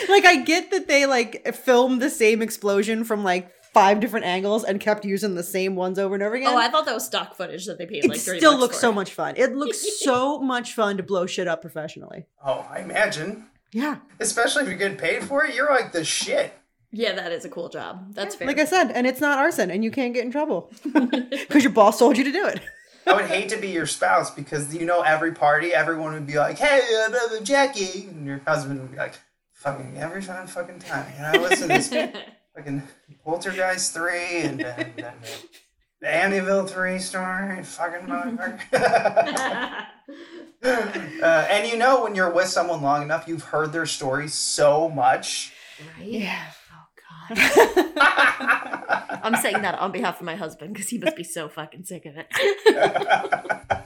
like I get that they like filmed the same explosion from like five different angles and kept using the same ones over and over again. Oh, I thought that was stock footage that they paid it like three still looks for. so much fun. It looks (laughs) so much fun to blow shit up professionally. oh, I imagine. Yeah. Especially if you're getting paid for it, you're like the shit. Yeah, that is a cool job. That's fair. Like I said, and it's not arson, and you can't get in trouble (laughs) because your boss told you to do it. I would hate to be your spouse because you know every party, everyone would be like, "Hey, uh, blah, blah, Jackie," and your husband would be like, "Fucking every time, fucking time." You know, listen to this (laughs) fucking Poltergeist three and, and, and the Amityville three story, fucking motherfucker. (laughs) uh, and you know when you're with someone long enough, you've heard their stories so much. Right? Yeah. (laughs) I'm saying that on behalf of my husband because he must be so fucking sick of it.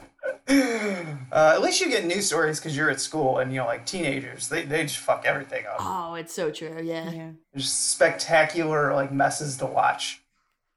(laughs) Uh, at least you get new stories because you're at school and you know, like teenagers, they, they just fuck everything up. oh, it's so true. Yeah. Yeah. There's spectacular like messes to watch,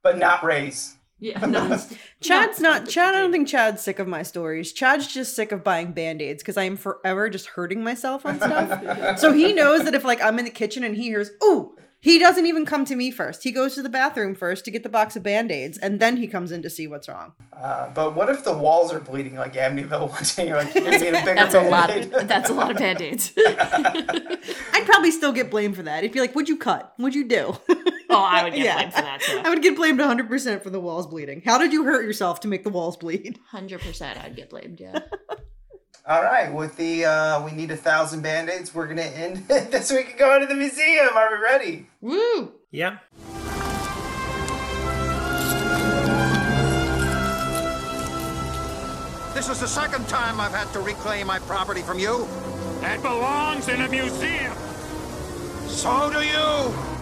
but not Ray's. Yeah. No, (laughs) Chad's not. Chad. I don't think Chad's sick of my stories. Chad's just sick of buying band aids because I am forever just hurting myself on stuff. so he knows that if like I'm in the kitchen and he hears, "Ooh," he doesn't even come to me first. He goes to the bathroom first to get the box of band aids, and then he comes in to see what's wrong. Uh, but what if the walls are bleeding like Amityville one day? You're like, you're need a bigger (laughs) that's a lot. Of, that's a lot of band aids. (laughs) I'd probably still get blamed for that. He'd be like, "What'd you cut? What'd you do?" (laughs) Oh, I would get Yeah. blamed for that too. I would get blamed 100% for the walls bleeding. How did you hurt yourself to make the walls bleed? Hundred percent, I'd get blamed. Yeah. All right, with the uh, we need a thousand band-aids, we're gonna end (laughs) this week and go into the museum. Are we ready? Woo! Yeah. This is the second time I've had to reclaim my property from you. That belongs in a museum. So do you.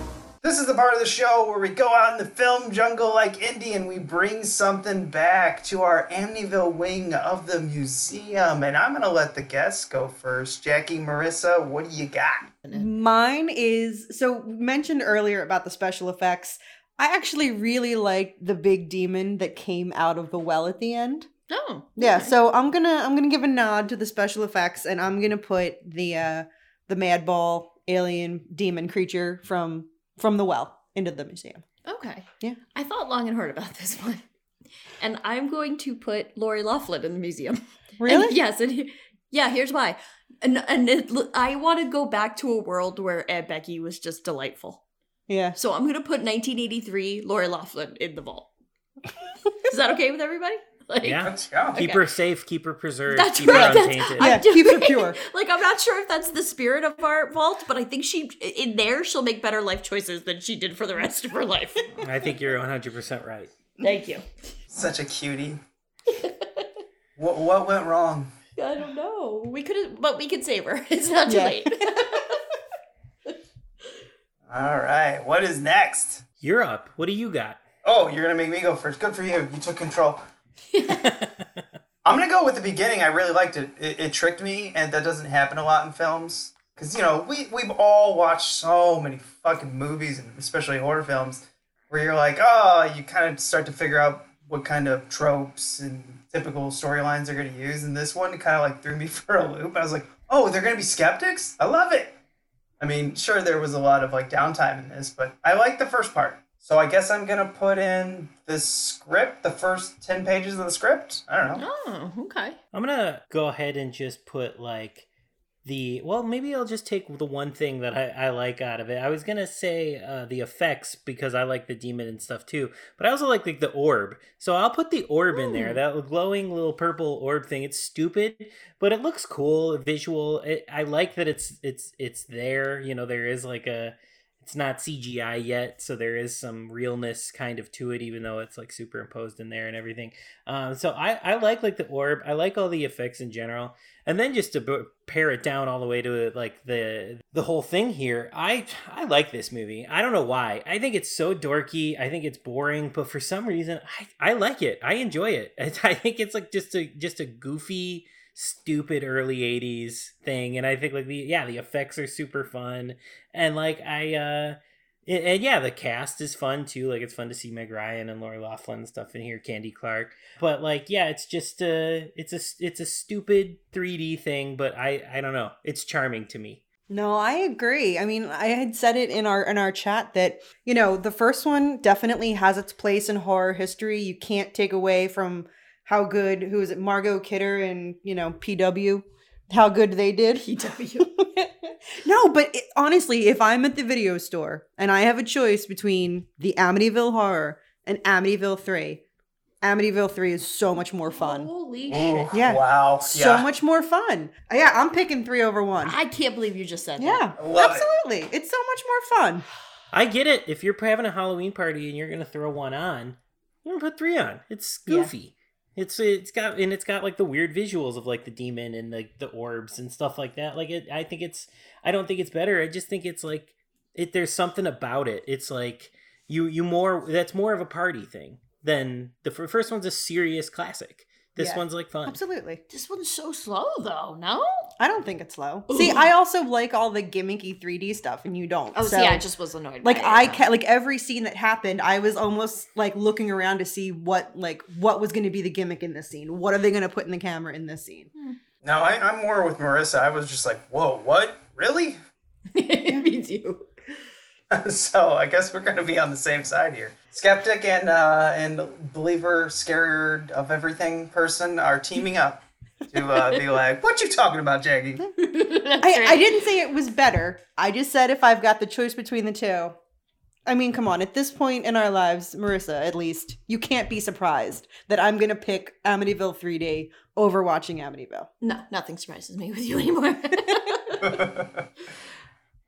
This is the part of the show where we go out in the film jungle like Indy and we bring something back to our Amityville wing of the museum. And I'm going to let the guests go first. Jackie, Marissa, what do you got? Mine is so mentioned earlier about the special effects. I actually really liked the big demon that came out of the well at the end. Oh. Yeah, so I'm gonna I'm gonna give a nod to the special effects, and I'm gonna put the uh the Madball alien demon creature from from the well into the museum. Okay. Yeah. I thought long and hard about this (laughs) one. And I'm going to put Lori Loughlin in the museum. (laughs) Really? And yes, and he- yeah, here's why. And and it, I want to go back to a world where Aunt Becky was just delightful. Yeah. So I'm going to put 1983 Lori Loughlin in the vault. Is that okay with everybody? (laughs) Like, Yeah. Let's go. Keep Okay. her safe, keep her preserved, That's keep right. her untainted. I'm Yeah, keep her (laughs) pure. Like I'm not sure if that's the spirit of our vault, but I think she in there she'll make better life choices than she did for the rest of her life. (laughs) I think you're 100% right. Thank you. Such a cutie. what, what went wrong? I don't know. We could have, but we could save her. It's not too Yeah. late. All right, what is next? You're up. What do you got? Oh, you're gonna make me go first. Good for you. You took control. (laughs) I'm gonna go with the beginning. I really liked it. It, it tricked me, and that doesn't happen a lot in films. Cause you know we we've all watched so many fucking movies, and especially horror films, where you're like, oh, you kind of start to figure out what kind of tropes and typical storylines they're gonna use. And this one kind of like threw me (laughs) for a loop. I was like, oh, they're gonna be skeptics. I love it. I mean, sure, there was a lot of like downtime in this, but I like the first part. So I guess I'm gonna put in the script, the first ten pages of the script. I don't know. oh, okay. I'm gonna go ahead and just put like the well, maybe I'll just take the one thing that I, I like out of it. I was gonna say uh, the effects because I like the demon and stuff too, but I also like like the orb. So I'll put the orb in there. That glowing little purple orb thing. It's stupid, but it looks cool, visual. It, I like that it's it's it's there. You know, there is like a it's not CGI yet, so there is some realness kind of to it, even though it's like superimposed in there and everything. Um, so I, I like like the orb. I like all the effects in general, and then just to b- pare it down all the way to like the the whole thing here. I I like this movie. I don't know why. I think it's so dorky. I think it's boring, but for some reason I I like it. I enjoy it. (laughs) I think it's like just a just a goofy stupid early 80s thing and i think like the yeah the effects are super fun and like i uh and, and yeah the cast is fun too like it's fun to see meg ryan and lori loughlin and stuff in here candy clark but like yeah it's just uh it's a it's a stupid 3d thing but i i don't know it's charming to me No, I agree. I mean, I had said it in our in our chat that, you know, the first one definitely has its place in horror history. You can't take away from how good who is it Margot Kidder and, you know, PW how good they did. (laughs) PW. (laughs) no, but it, honestly, if I'm at the video store and I have a choice between the Amityville Horror and Amityville 3, Amityville 3 is so much more fun. Holy Ooh, shit. Yeah. Wow. So yeah. much more fun. Yeah, I'm picking 3 over 1. I can't believe you just said Yeah, that. love it. absolutely. It's so much more fun. i get it if you're having a halloween party and you're gonna throw one on you're gonna put three on it's Yeah. It's it's got and it's got like the weird visuals of like the demon and like the orbs and stuff like that. Like it, I think it's I don't think it's better. I just think it's like it. There's something about it. It's like you you more that's more of a party thing than the fir- first one's a serious classic. This Yeah. one's like fun. Absolutely. This one's so slow though, no? I don't think it's slow. See, I also like all the gimmicky 3D stuff, and you don't. Oh, so, see, I just was annoyed. like by I it. ca- like every scene that happened, I was almost like looking around to see what like what was going to be the gimmick in this scene. What are they going to put in the camera in this scene? Hmm. No, I, I'm more with Marissa. I was just like, whoa, what? Really? (laughs) Me too. (laughs) so I guess we're going to be on the same side here. Skeptic and uh, and believer, scared of everything person are teaming up to uh, be (laughs) like, "What you talking about, Jackie?" (laughs) I, I didn't say it was better. I just said if I've got the choice between the two. I mean, come on. At this point in our lives, Marissa, at least, you can't be surprised that I'm going to pick Amityville 3D over watching Amityville. No, nothing surprises me with you anymore.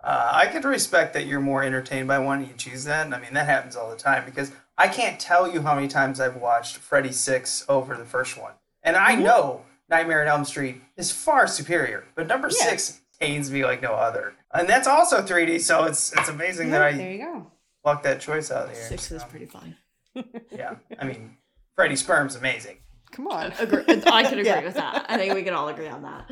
Uh, I could respect that you're more entertained by one and you choose that. I mean, that happens all the time because I can't tell you how many times I've watched Freddy 6 over the first one. And I know Nightmare on Elm Street is far superior, but number Yeah. 6 pains me like no other. And that's also 3D, so it's it's amazing that I there you go. pluck that choice out of the air. Six is so, pretty fun. yeah, (laughs) I mean, Freddy Sperm's amazing. Come on. I can (laughs) agree Yeah. with that. I think we can all agree on that.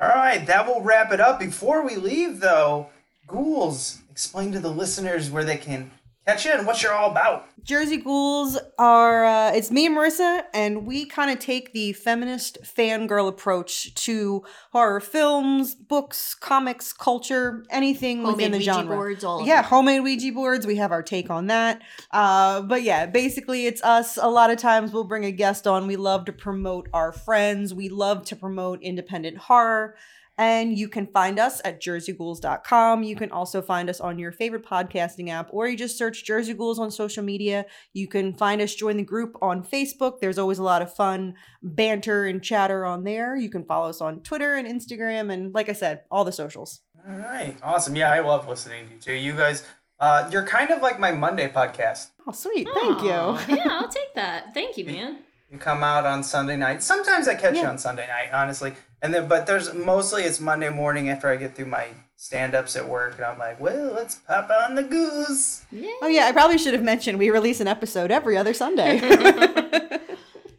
All right, that will wrap it up. Before we leave, though, Ghouls, explain to the listeners where they can catch you and what you're all about. Jersey Ghouls are uh, it's me and Marissa, and we kind of take the feminist fangirl approach to horror films, books, comics, culture, anything within the Ouija genre. boards, all yeah, it. homemade Ouija boards. We have our take on that. Uh, but yeah, basically, it's us. A lot of times, we'll bring a guest on. We love to promote our friends. We love to promote independent horror. And you can find us at jerseyghouls.com. You can also find us on your favorite podcasting app, or you just search Jersey Ghouls on social media. You can find us, join the group on Facebook. There's always a lot of fun banter and chatter on there. You can follow us on Twitter and Instagram, and like I said, all the socials. All right, awesome. Yeah, I love listening to you too. You guys, uh, you're kind of like my Monday podcast. Oh, sweet. Thank Aw, you. (laughs) yeah, I'll take that. Thank you, man. You come out on Sunday night. Sometimes I catch you on Sunday night, honestly. And then, but there's mostly it's Monday morning after I get through my stand-ups at work, and I'm like, well, let's pop on the goose. Oh, yeah, I probably should have mentioned we release an episode every other Sunday. (laughs)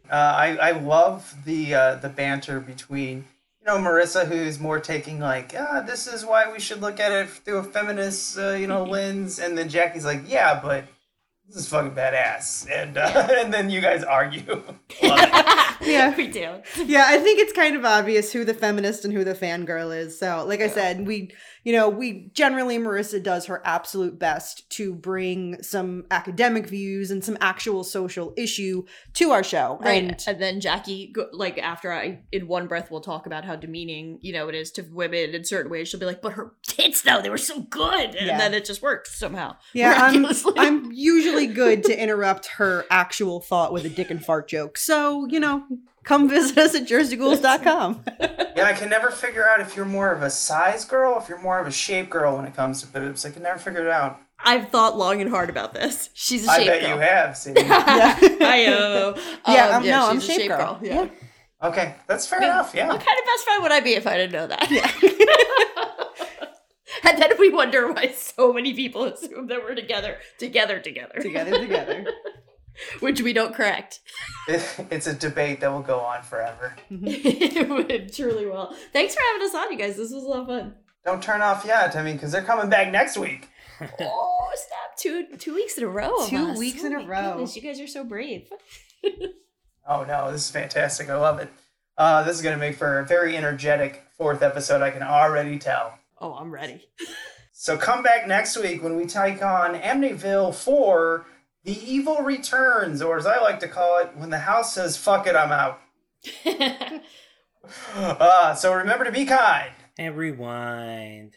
Uh, I I love the uh, the banter between you know Marissa, who's more taking like, ah, this is why we should look at it through a feminist uh, you know (laughs) lens, and then Jackie's like, yeah, but this is fucking badass, and uh, (laughs) and then you guys argue. (laughs) yeah. We do. yeah, I think it's kind of obvious who the feminist and who the fangirl is. So, like I said, we, you know, we generally, Marissa does her absolute best to bring some academic views and some actual social issue to our show. Right. And And, then Jackie, go- like, after I, in one breath, will talk about how demeaning, you know, it is to women in certain ways. She'll be like, but her tits, though, they were so good. And Yeah. then it just works somehow. yeah, (laughs) I'm, I'm usually good to interrupt her actual thought with a dick and fart joke. So, you know, come visit us at jerseyghouls.com. (laughs) yeah, I can never figure out if you're more of a size girl, if you're more of a shape girl when it comes to boobs. I can never figure it out. I've thought long and hard about this. She's a I shape girl. I bet girl. you have. See. (laughs) I uh, (laughs) Yeah, um, um, no, I'm she's a shape girl. Yeah. Okay, that's fair enough. Yeah. What kind of best friend would I be if I didn't know that? and then we wonder why so many people assume that we're together, together, together, together, together. (laughs) Which we don't correct. It's a debate that will go on forever. (laughs) it would truly will. Thanks for having us on, you guys. This was a lot of fun. Don't turn off yet. I mean, because they're coming back next week. (laughs) oh, stop! Two two weeks in a row. of Two us. weeks Oh in a row. goodness, you guys are so brave. Oh no, this is fantastic. I love it. Uh, this is going to make for a very energetic fourth episode, I can already tell. Oh, I'm ready. So come back next week when we take on Amityville 4 The Evil Returns, or as I like to call it, when the house says, fuck it, I'm out. uh, (laughs) so remember to be kind. And rewind.